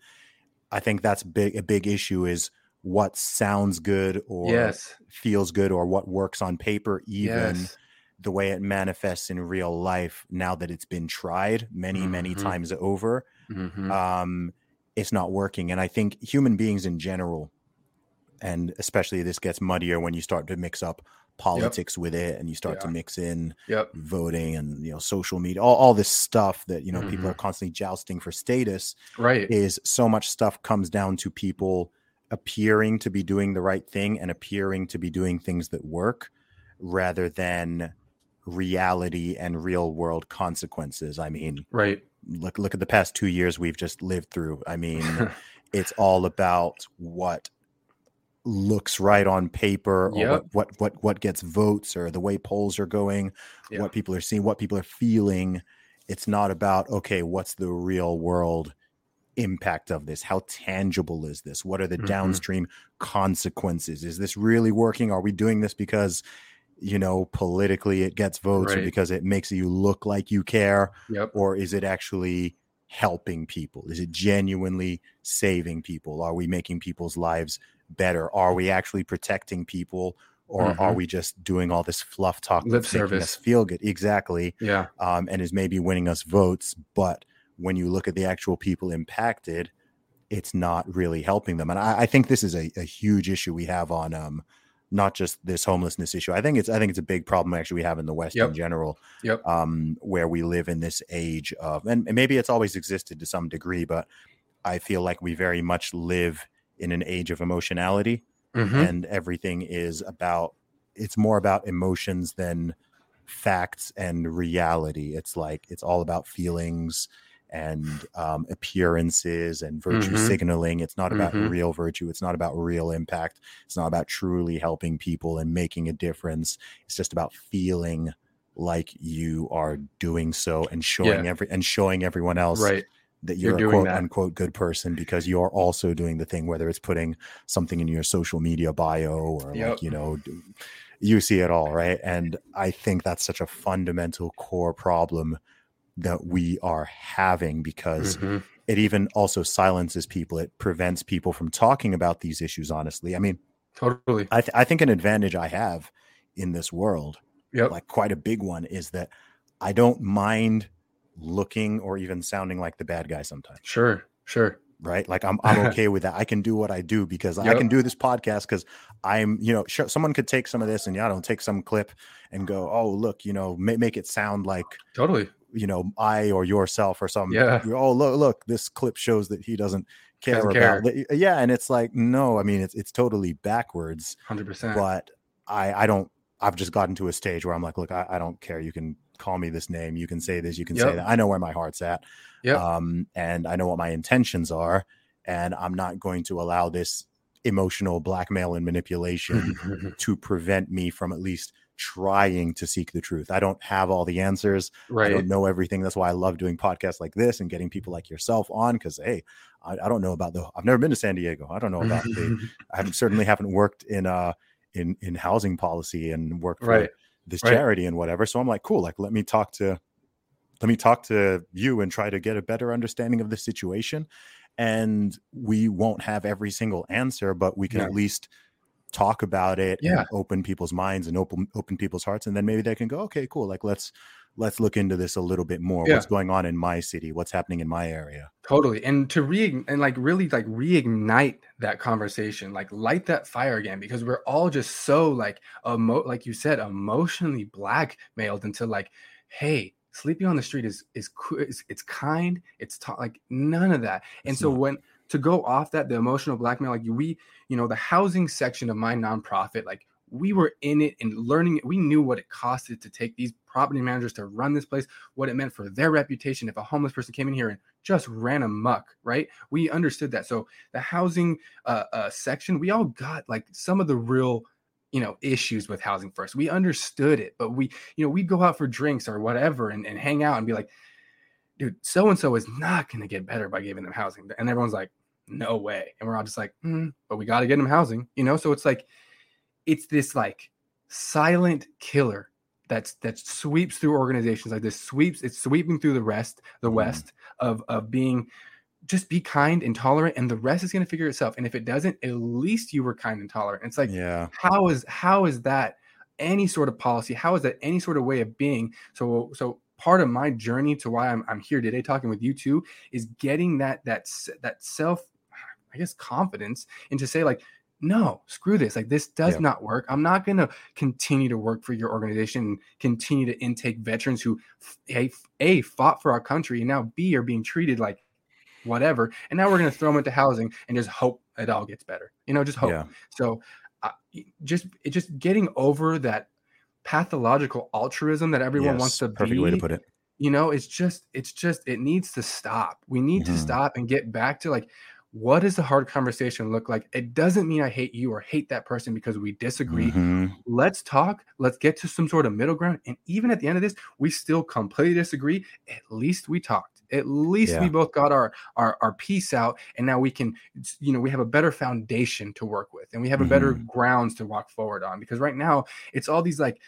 I think that's big. A big issue is what sounds good or Yes. feels good or what works on paper, even Yes. the way it manifests in real life. Now that it's been tried many, many Mhm. times over, Mhm. um, it's not working. And I think human beings in general, and especially this gets muddier when you start to mix up politics with it and you start to mix in Yep. voting and you know social media all, all this stuff that you know people Mhm. are constantly jousting for status Right. is so much stuff comes down to people appearing to be doing the right thing and appearing to be doing things that work rather than reality and real world consequences i mean Right. look look at the past 2 years we've just lived through i mean it's all about what looks right on paper or Yep. what, what what what gets votes or the way polls are going Yeah. what people are seeing what people are feeling it's not about okay what's the real world impact of this how tangible is this what are the Mhm. downstream consequences is this really working are we doing this because you know politically it gets votes or because it makes you look like you care Yep. or is it actually helping people? Is it genuinely saving people? Are we making people's lives better? Are we actually protecting people? Or are Mhm. we just doing all this fluff talk Lip that's making service. us feel good? Exactly. Yeah. Um, and is maybe winning us votes. But when you look at the actual people impacted, it's not really helping them. And I, I think this is a, a huge issue we have on um, not just this homelessness issue. I think it's I think it's a big problem actually we have in the West in general Yep. um, where we live in this age of, and maybe it's always existed to some degree, but I feel like we very much live in an age of emotionality, Mhm. and everything is about. It's more about emotions than facts and reality. It's like it's all about feelings and um, appearances and virtue Mhm. signaling. It's not about Mhm. real virtue. It's not about real impact. It's not about truly helping people and making a difference. It's just about feeling like you are doing so and showing Yeah. every and showing everyone else Right. that You're you're, a doing quote that. unquote good person because you're also doing the thing, whether it's putting something in your social media bio or Yep. like, you know, you see it all, right? And I think that's such a fundamental core problem that we are having because Mhm. it even also silences people. It prevents people from talking about these issues honestly. I mean, Totally. I, th- I think an advantage I have in this world Yep. like quite a big one is that I don't mind looking or even sounding like the bad guy sometimes. Sure. Sure. right? Like I'm I'm okay with that. I can do what I do because I can do this podcast because I'm, you know, sure, someone could take some of this and I don't take some clip and go, oh look, you know, make make it sound like Totally. You know I or yourself or something. Yeah. Oh look, look, this clip shows that he doesn't care Doesn't about. li- Yeah, and it's like no, I mean it's it's totally backwards. Hundred percent. But I I don't. I've just gotten to a stage where I'm like, look, I, I don't care. You can call me this name. You can say this. You can say that. I know where my heart's at Yep. um, and I know what my intentions are, and I'm not going to allow this emotional blackmail and manipulation to prevent me from at least trying to seek the truth. I don't have all the answers. Right. I don't know everything. That's why I love doing podcasts like this and getting people like yourself on. Because hey, I, I don't know about the. I've never been to San Diego. I don't know about the. I certainly haven't worked in uh in in housing policy and worked for this Right. charity and whatever. So I'm like, cool. Like, let me talk to let me talk to you and try to get a better understanding of the situation. And we won't have every single answer, but we can Yeah. at least talk about it Yeah. and open people's minds and open open people's hearts. And then maybe they can go, okay, cool. Like let's let's look into this a little bit more. Yeah. What's going on in my city? What's happening in my area? Totally. And to re and like really like reignite that conversation, like light that fire again, because we're all just so like emo like you said, emotionally blackmailed into like, hey, sleeping on the street is is is it's kind, it's ta- like none of that. And It's so not. when to go off that, the emotional blackmail, like we, you know, the housing section of my nonprofit, like we were in it and learning it. We knew what it costed to take these property managers to run this place, what it meant for their reputation. If a homeless person came in here and just ran amok, right? We understood that. So the housing uh, uh, section, we all got like some of the real, you know, issues with housing first. We understood it, but we, you know, we'd go out for drinks or whatever and, and hang out and be like, dude, so and so is not going to get better by giving them housing. And everyone's like, no way. And we're all just like, hmm, but we got to get them housing, you know? So it's like, it's this like silent killer that's that sweeps through organizations like this sweeps it's sweeping through the rest the Mhm. west of of being just be kind and tolerant and the rest is going to figure itself and if it doesn't at least you were kind and tolerant it's like yeah. how is how is that any sort of policy how is that any sort of way of being so so part of my journey to why i'm, I'm here today talking with you too is getting that that that self i guess confidence and to say like no screw this like this does Yeah. not work i'm not going to continue to work for your organization and continue to intake veterans who a, a fought for our country and now b are being treated like whatever and now we're going to throw them into housing and just hope it all gets better you know just hope Yeah. so uh, just it just getting over that pathological altruism that everyone wants to perfect be. way to put it. You know, it's just it's just it needs to stop. We need to Mhm. stop and get back to like what does the hard conversation look like? It doesn't mean I hate you or hate that person because we disagree. Mhm. Let's talk. Let's get to some sort of middle ground. And even at the end of this, we still completely disagree. At least we talked. At least we both got our our our piece out, and now we can, you know, we have a better foundation to work with, and we have a better Mhm. grounds to walk forward on. Because right now, it's all these like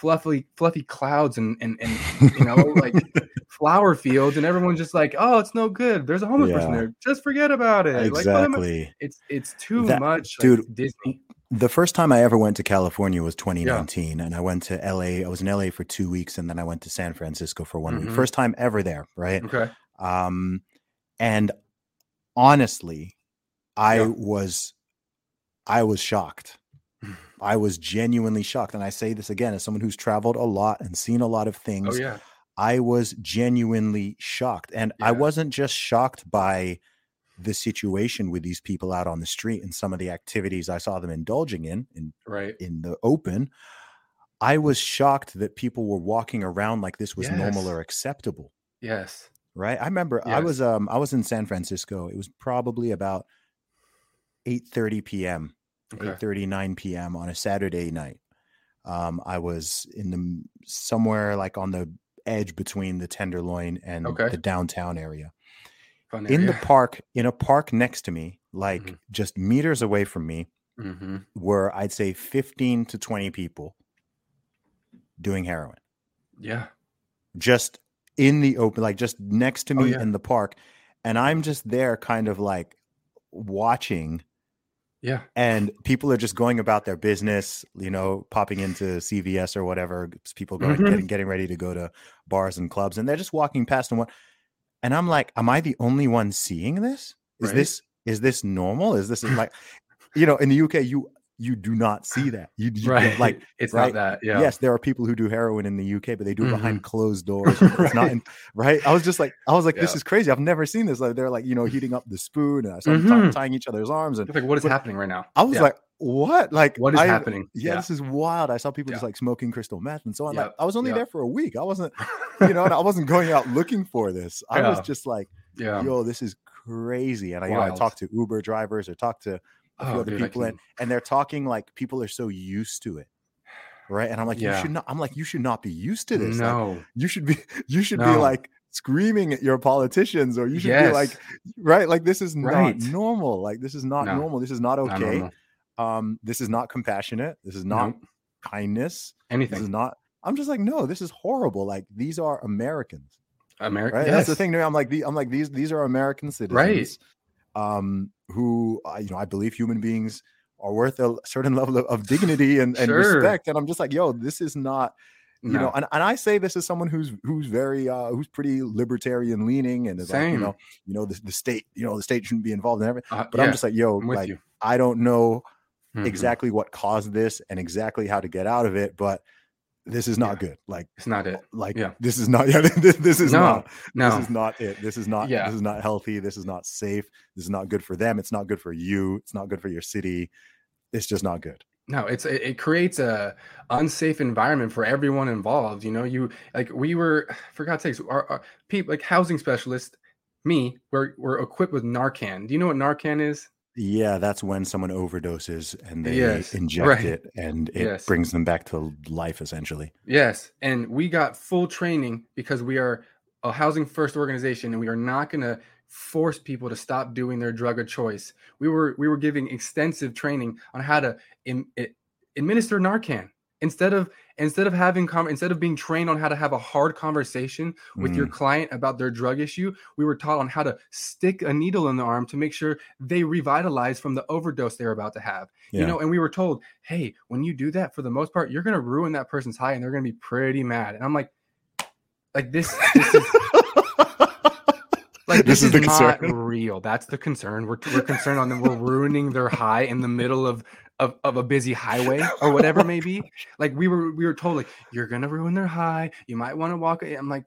fluffy fluffy clouds and and and you know like flower fields, and everyone's just like, oh, it's no good. There's a homeless person there. Just forget about it. Like, Exactly. it's it's too That- much, like, dude, Disney. The first time I ever went to California was 2019, and I went to LA. I was in LA for two weeks, and then I went to San Francisco for one Mhm. week. First time ever there, right? Okay. Um, and honestly, I Yeah. was, I was shocked. I was genuinely shocked, and I say this again as someone who's traveled a lot and seen a lot of things. Oh things. yeah. I was genuinely shocked. And I wasn't just shocked by the situation with these people out on the street and some of the activities I saw them indulging in in, Right. in the open. I was shocked that people were walking around like this was normal or acceptable. Yes. Right. I remember I was um I was in San Francisco. It was probably about 8 30 p.m. Okay. 8 39 p.m. on a Saturday night. Um, I was in the somewhere like on the edge between the Tenderloin and Okay. the downtown area. Fun In the park, in a park next to me, like Mhm. just meters away from me, hmm were I'd say 15 to 20 people doing heroin. Yeah. Just in the open, like just next to Oh, me yeah. in the park. And I'm just there kind of like watching Yeah. and people are just going about their business, you know, popping into CVS or whatever. People going Mhm. getting getting ready to go to bars and clubs, and they're just walking past and what. And I'm like, am I the only one seeing this? is Right. this is this normal? Is this like, you know, in the UK, you you do not see that. You, you right. like it's right? not that. Yeah. yes, there are people who do heroin in the UK, but they do it behind closed doors. Right. It's not in, right. I was just like, I was like, this is crazy. I've never seen this. Like they're like, you know, heating up the spoon and I saw them Mhm. ty- tying each other's arms, and It's like, what is But happening right now? I was Yeah. like, what? Like, what is I- happening? Yeah, this is wild. I saw people just like smoking crystal meth and so on. Like, I was only yep. there for a week. I wasn't, you know, and I wasn't going out looking for this. I was just like, yeah. yo, this is crazy. And I, you know, I talked to Uber drivers or talked to a few Oh, other dude, people, in, and they're talking like people are so used to it. Right. And I'm like, you should not, I'm like, you should not be used to this. Like, No. you should be, you should be like screaming at your politicians or you should yes. be like, right. Like, this is Right. not normal. Like, this is not No. normal. This is not Not okay. normal. Um, this is not compassionate. This is not Nope. kindness. Anything. This is not. I'm just like, no, this is horrible. Like these are Americans, America. right? Yes. That's the thing. to me. I'm like, the, I'm like these. These are American citizens, Right. Um, who I, you know, I believe human beings are worth a certain level of, of dignity and, and Sure. respect. And I'm just like, yo, this is not. You know, and, and I say this as someone who's who's very uh who's pretty libertarian leaning and is like, you know, you know, the, the state, you know, the state shouldn't be involved in everything. Uh, But I'm just like, yo, like you. I don't know Mhm. exactly what caused this and exactly how to get out of it, but this is not good. Like, It's not it. like Yeah. this is not. Yeah, this, this is No, not. No. This is not it. This is not. Yeah. This is not healthy. This is not safe. This is not good for them. It's not good for you. It's not good for your city. It's just not good. no it's it, it creates a unsafe environment for everyone involved you know you like we were for god's sakes our, our people like housing specialists me we're, we're equipped with narcan do you know what narcan is Yeah, that's when someone overdoses and they Yes, inject right. it, and it Yes. brings them back to life. Essentially. yes and we got full training because we are a housing first organization and we are not going to force people to stop doing their drug of choice we were we were giving extensive training on how to im- i- administer narcan instead of instead of having com- instead of being trained on how to have a hard conversation with your Mm. client about their drug issue we were taught on how to stick a needle in the arm to make sure they revitalize from the overdose they're about to have Yeah. you know and we were told hey when you do that for the most part you're going to ruin that person's high and they're going to be pretty mad and i'm like like this this is like this, is, the not concern. real that's the concern we're, we're concerned on them we're ruining their high in the middle of, of of a busy highway or whatever it may be like we were we were told like you're gonna ruin their high. You might want to walk i'm like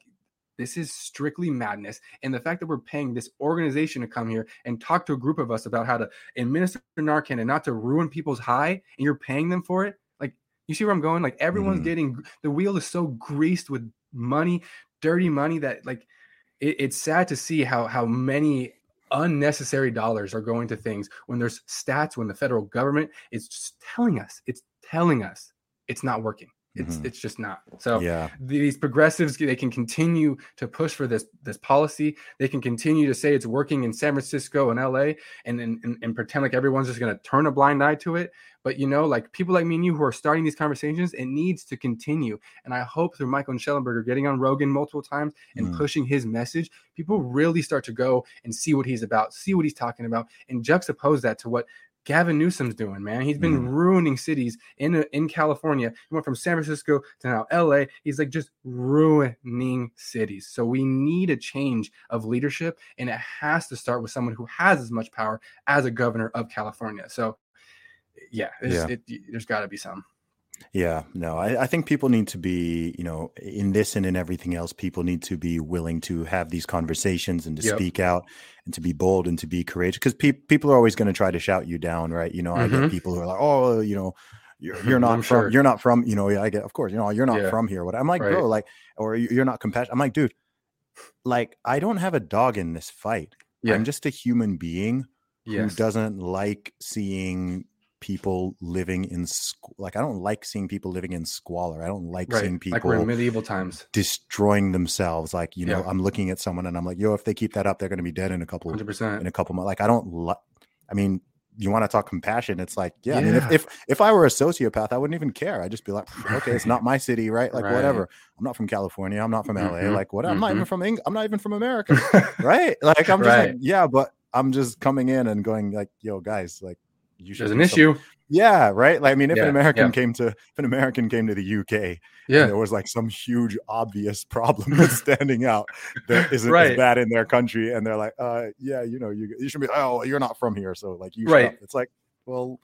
this is strictly madness. And the fact that we're paying this organization to come here and talk to a group of us about how to administer narcan and not to ruin people's high and you're paying them for it like you see where i'm going? Like everyone's Mhm. getting the wheel is so greased with money dirty money that like it, it's sad to see how how many unnecessary dollars are going to things when there's stats when the federal government is telling us it's telling us it's not working it's Mhm. it's just not so yeah. these progressives they can continue to push for this this policy they can continue to say it's working in san francisco and la and and, and, pretend like everyone's just going to turn a blind eye to it but you know like people like me and you who are starting these conversations it needs to continue and i hope through michael and Shellenberger getting on rogan multiple times and Mm. pushing his message people really start to go and see what he's about see what he's talking about and juxtapose that to what Gavin Newsom's doing, man. He's been Mm. ruining cities in in California. He went from San Francisco to now LA. He's like just ruining cities. So we need a change of leadership, and it has to start with someone who has as much power as a governor of California. So, yeah, Yeah. It, there's got to be some. Yeah, no, I, I think people need to be, you know, in this and in everything else, people need to be willing to have these conversations and to Yep. speak out and to be bold and to be courageous because pe- people are always going to try to shout you down, right? You know, I Mhm. get people who are like, oh, you know, you're, you're not I'm from, sure. you're not from, you know, yeah, I get, of course, you know, you're not Yeah. from here. What I'm like, Right. bro, like, or "You- you're not compassionate. I'm like, dude, like, I don't have a dog in this fight. Yeah. I'm just a human being Yes. who doesn't like seeing people living in squ- like I don't like seeing people living in squalor. I don't like right. seeing people Like we're in medieval times. destroying themselves. Like you know, Yeah. I'm looking at someone and I'm like, yo, if they keep that up, they're going to be dead in a couple Hundred percent. in a couple months. Like I don't. like. I mean, you want to talk compassion? It's like, yeah. I mean, if, if if I were a sociopath, I wouldn't even care. I'd just be like, okay, it's not my city, right? Like Right. whatever. I'm not from California. I'm not from LA. Mhm. Like what? I'm not even Mhm. from England. I'm not even from America right? Like I'm just like, yeah, but I'm just coming in and going like, yo, guys, like you should There's an some- issue. Yeah, right. Like, I mean, if Yeah, an American yeah. came to if an American came to the UK, and Yeah. there was like some huge obvious problem that's standing out that isn't Right. as bad in their country, and they're like, uh, yeah, you know, you you should be, oh, you're not from here, so like you, shut Right. up." It's like, well,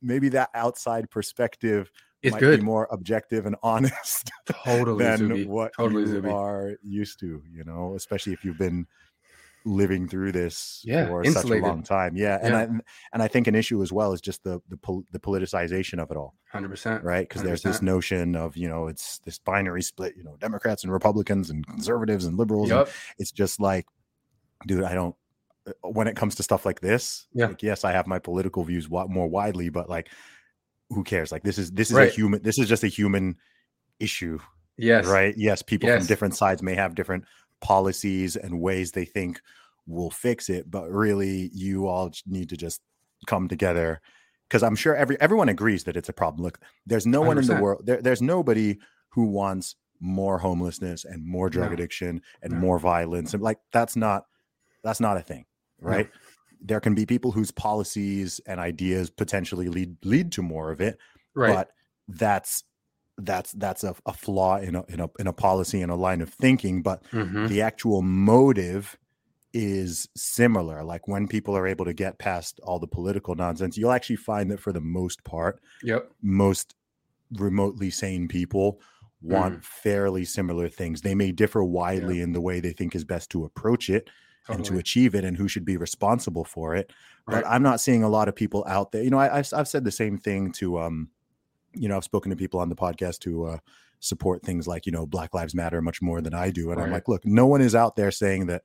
maybe that outside perspective It's might good. be more objective and honest Totally, than Zuby. what Totally, you Zuby. are used to, you know, especially if you've been living through this Yeah, for such a long time. Yeah, and Yeah. I and I think an issue as well is just the the, pol- the politicization of it all, Hundred percent. right? Because there's this notion of you know it's this binary split, you know, Democrats and Republicans and conservatives and liberals. and it's just like, dude, I don't. uh, When it comes to stuff like this, Yeah. like, yes, I have my political views more widely, but like, who cares? Like, this is this is Right. a human. This is just a human issue Yes. right? Yes, people Yes. from different sides may have different policies and ways they think will fix it, but really, you all need to just come together because I'm sure every everyone agrees that it's a problem. Look, there's no one in the world. There, there's nobody who wants more homelessness and more drug No. addiction and No. more violence and like that's not that's not a thing, No. right? There can be people whose policies and ideas potentially lead lead to more of it, Right. but that's that's that's a, a flaw in a, in a in a policy and a line of thinking but Mhm. the actual motive is similar like when people are able to get past all the political nonsense you'll actually find that for the most part Yep. most remotely sane people want Mm. fairly similar things they may differ widely in the way they think is best to approach it and to achieve it and who should be responsible for it but i'm not seeing a lot of people out there you know I, I've, I've said the same thing to um you know i've spoken to people on the podcast who uh support things like you know black lives matter much more than i do and i'm like look no one is out there saying that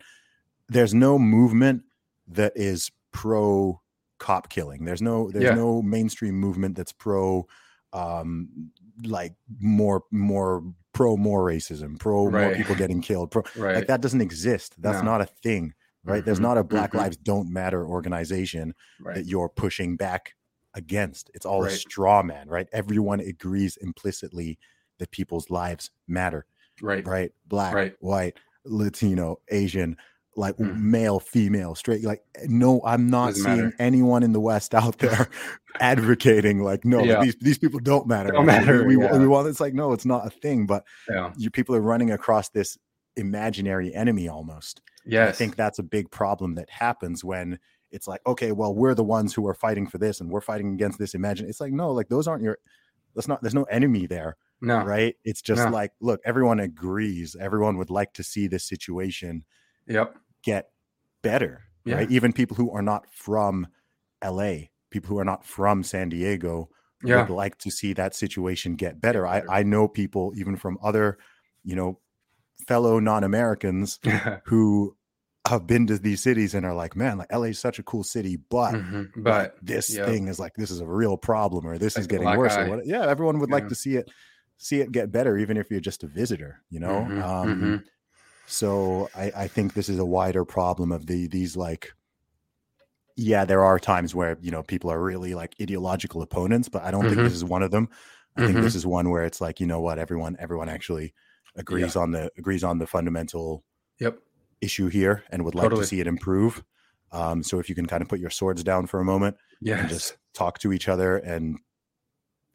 there's no movement that is pro cop killing there's no there's Yeah. no mainstream movement that's pro um like more more pro more racism pro more people getting killed pro Right. like that doesn't exist that's No. not a thing right there's Mhm, not a black mhm. lives don't matter organization right. that you're pushing back against it's all a straw man right everyone agrees implicitly that people's lives matter right. right black Right. white latino asian like Mhm. male female straight like no i'm not Doesn't seeing matter. anyone in the west out there advocating like no Yeah. these, these people don't matter Don't matter, we, yeah. we want it's like no it's not a thing but Yeah. you people are running across this imaginary enemy almost Yes. I think that's a big problem that happens when it's like, okay, well, we're the ones who are fighting for this and we're fighting against this. Imagine it's like, no, like those aren't your, that's not, there's no enemy there, no. right? It's just No. like, look, everyone agrees. Everyone would like to see this situation Yep. get better, Yeah. right? Even people who are not from LA, people who are not from San Diego Yeah. would like to see that situation get better. better. I, I know people even from other, you know, fellow non-Americans who have been to these cities and are like, man, like LA is such a cool city, but Mhm. like, But this yep. thing is like this is a real problem or this Like is getting worse. Or what, yeah, everyone would Yeah. like to see it see it get better, even if you're just a visitor, you know. Mhm, um, mhm. So I, I think this is a wider problem of the these like. Yeah, there are times where you know people are really like ideological opponents, but I don't think Mhm. this is one of them. I think Mhm. this is one where it's like you know what everyone everyone actually agrees on the agrees on the fundamental Yep. Issue here and would like Totally. to see it improve. Um, so if you can kind of put your swords down for a moment and just talk to each other and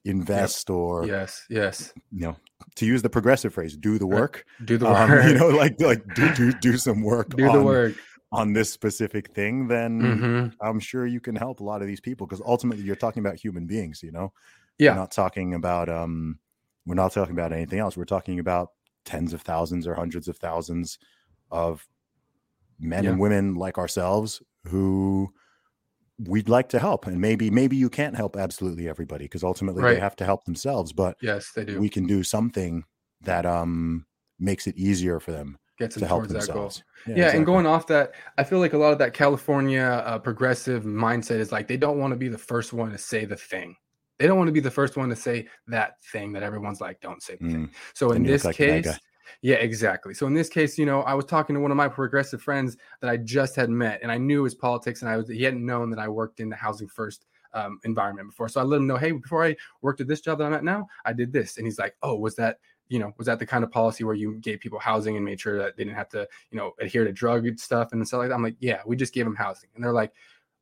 invest or yes. Yes. you know to use the progressive phrase do the work Do the um, work. you know like like do do, do some work Do on, the work. on this specific thing then hmm i'm sure you can help a lot of these people because ultimately you're talking about human beings you know Yeah. we're not talking about um we're not talking about anything else we're talking about tens of thousands or hundreds of thousands of men Yeah. and women like ourselves who we'd like to help and maybe maybe you can't help absolutely everybody because ultimately Right. they have to help themselves but Yes, they do. we can do something that um makes it easier for them Gets to help towards that goal. themselves Yeah, exactly. and going off that, I feel like a lot of that California uh, progressive mindset is like they don't want to be the first one to say the thing. They don't want to be the first one to say that thing that everyone's like, don't say the thing. Mm, So then in this like case. Yeah, exactly. So in this case, you know, I was talking to one of my progressive friends that I just had met, and I knew his politics, and I was he hadn't known that I worked in the housing first um, environment before. So I let him know, hey, before I worked at this job that I'm at now, I did this, and he's like, oh, was that you know, was that the kind of policy where you gave people housing and made sure that they didn't have to, you know, adhere to drug stuff and stuff like that? I'm like, yeah, we just gave them housing, and they're like,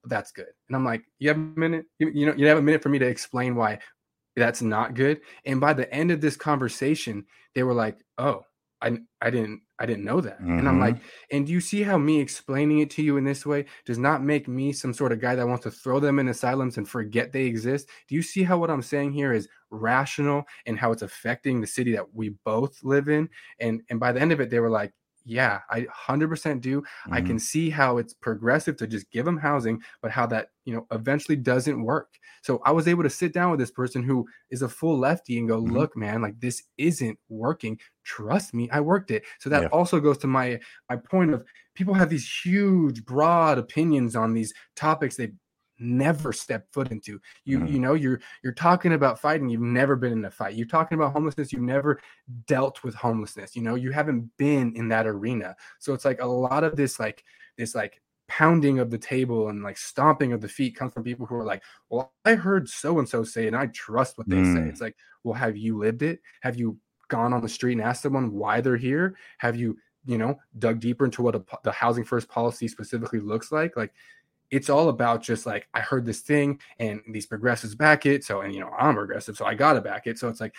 that's good. And I'm like, you have a minute? You, you know, you have a minute for me to explain why that's not good. And by the end of this conversation, they were like, oh, I, I didn't I didn't know that. Mm-hmm. And I'm like, mm-hmm. and do you see how me explaining it to you in this way does not make me some sort of guy that wants to throw them in asylums and forget they exist? Do you see how what I'm saying here is rational and how it's affecting the city that we both live in? And and by the end of it, they were like, yeah, I 100% do. Mm-hmm. I can see how it's progressive to just give them housing, but how that, you know, eventually doesn't work. So I was able to sit down with this person who is a full lefty and go, mm-hmm. look, man, like this isn't working. Trust me, I worked it. So that yeah. also goes to my my point of people have these huge, broad opinions on these topics they never stepped foot into. You mm-hmm. you know you're you're talking about fighting. You've never been in a fight. You're talking about homelessness. You've never dealt with homelessness. You know you haven't been in that arena. So it's like a lot of this like this like pounding of the table and like stomping of the feet comes from people who are like, well, I heard so and so say, and I trust what they mm. say. It's like, well, have you lived it? Have you gone on the street and asked someone why they're here? Have you you know dug deeper into what a, the housing first policy specifically looks like like it's all about just like I heard this thing and these progressives back it. So and you know I'm progressive, so I gotta back it. So it's like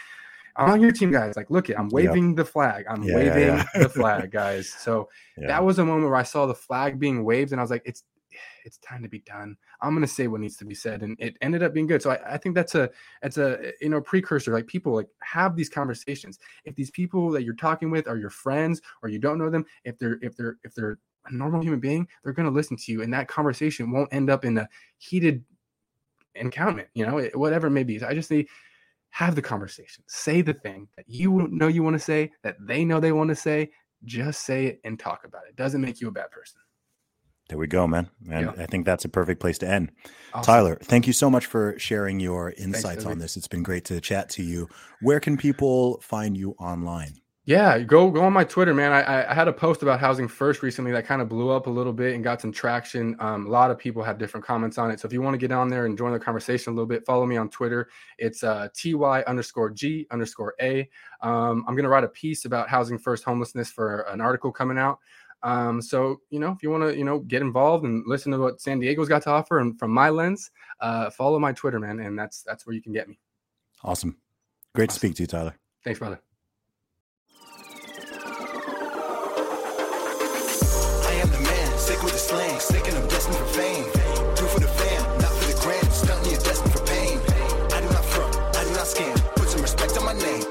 I'm on your team, guys. Like, look it, I'm waving yep. the flag. I'm yeah, waving yeah, yeah. the flag, guys. So that was a moment where I saw the flag being waved, and I was like, it's it's time to be done. I'm gonna say what needs to be said, and it ended up being good. So I, I think that's a it's a you know precursor. Like people like have these conversations. If these people that you're talking with are your friends or you don't know them, if they're if they're if they're a normal human being, they're going to listen to you, and that conversation won't end up in a heated encounter. You know, whatever it may be. So I just need have the conversation, say the thing that you know you want to say, that they know they want to say. Just say it and talk about it. it doesn't make you a bad person. There we go, man. And yeah. I think that's a perfect place to end. Awesome. Tyler, thank you so much for sharing your insights Thanks, on this. It's been great to chat to you. Where can people find you online? Yeah, go go on my Twitter, man. I, I had a post about housing first recently that kind of blew up a little bit and got some traction. Um, a lot of people have different comments on it. So if you want to get on there and join the conversation a little bit, follow me on Twitter. It's uh, ty underscore g underscore a. um, gonna write a piece about housing first homelessness for an article coming out. Um, so you know, if you want to, you know, get involved and listen to what San Diego's got to offer, and from my lens, uh, follow my Twitter, man, and that's that's where you can get me. Awesome, great awesome. to speak to you, Tyler. Thanks, brother. With the slang, sick and I'm destined for fame. Do for the fam, not for the gram. You're destined for pain. I do not front, I do not scam. Put some respect on my name.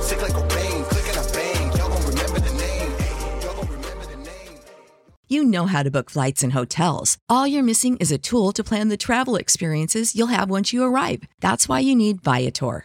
Sick like click and I bang. Y'all gon' remember the name. Y'all gon' remember the name. You know how to book flights and hotels. All you're missing is a tool to plan the travel experiences you'll have once you arrive. That's why you need Viator.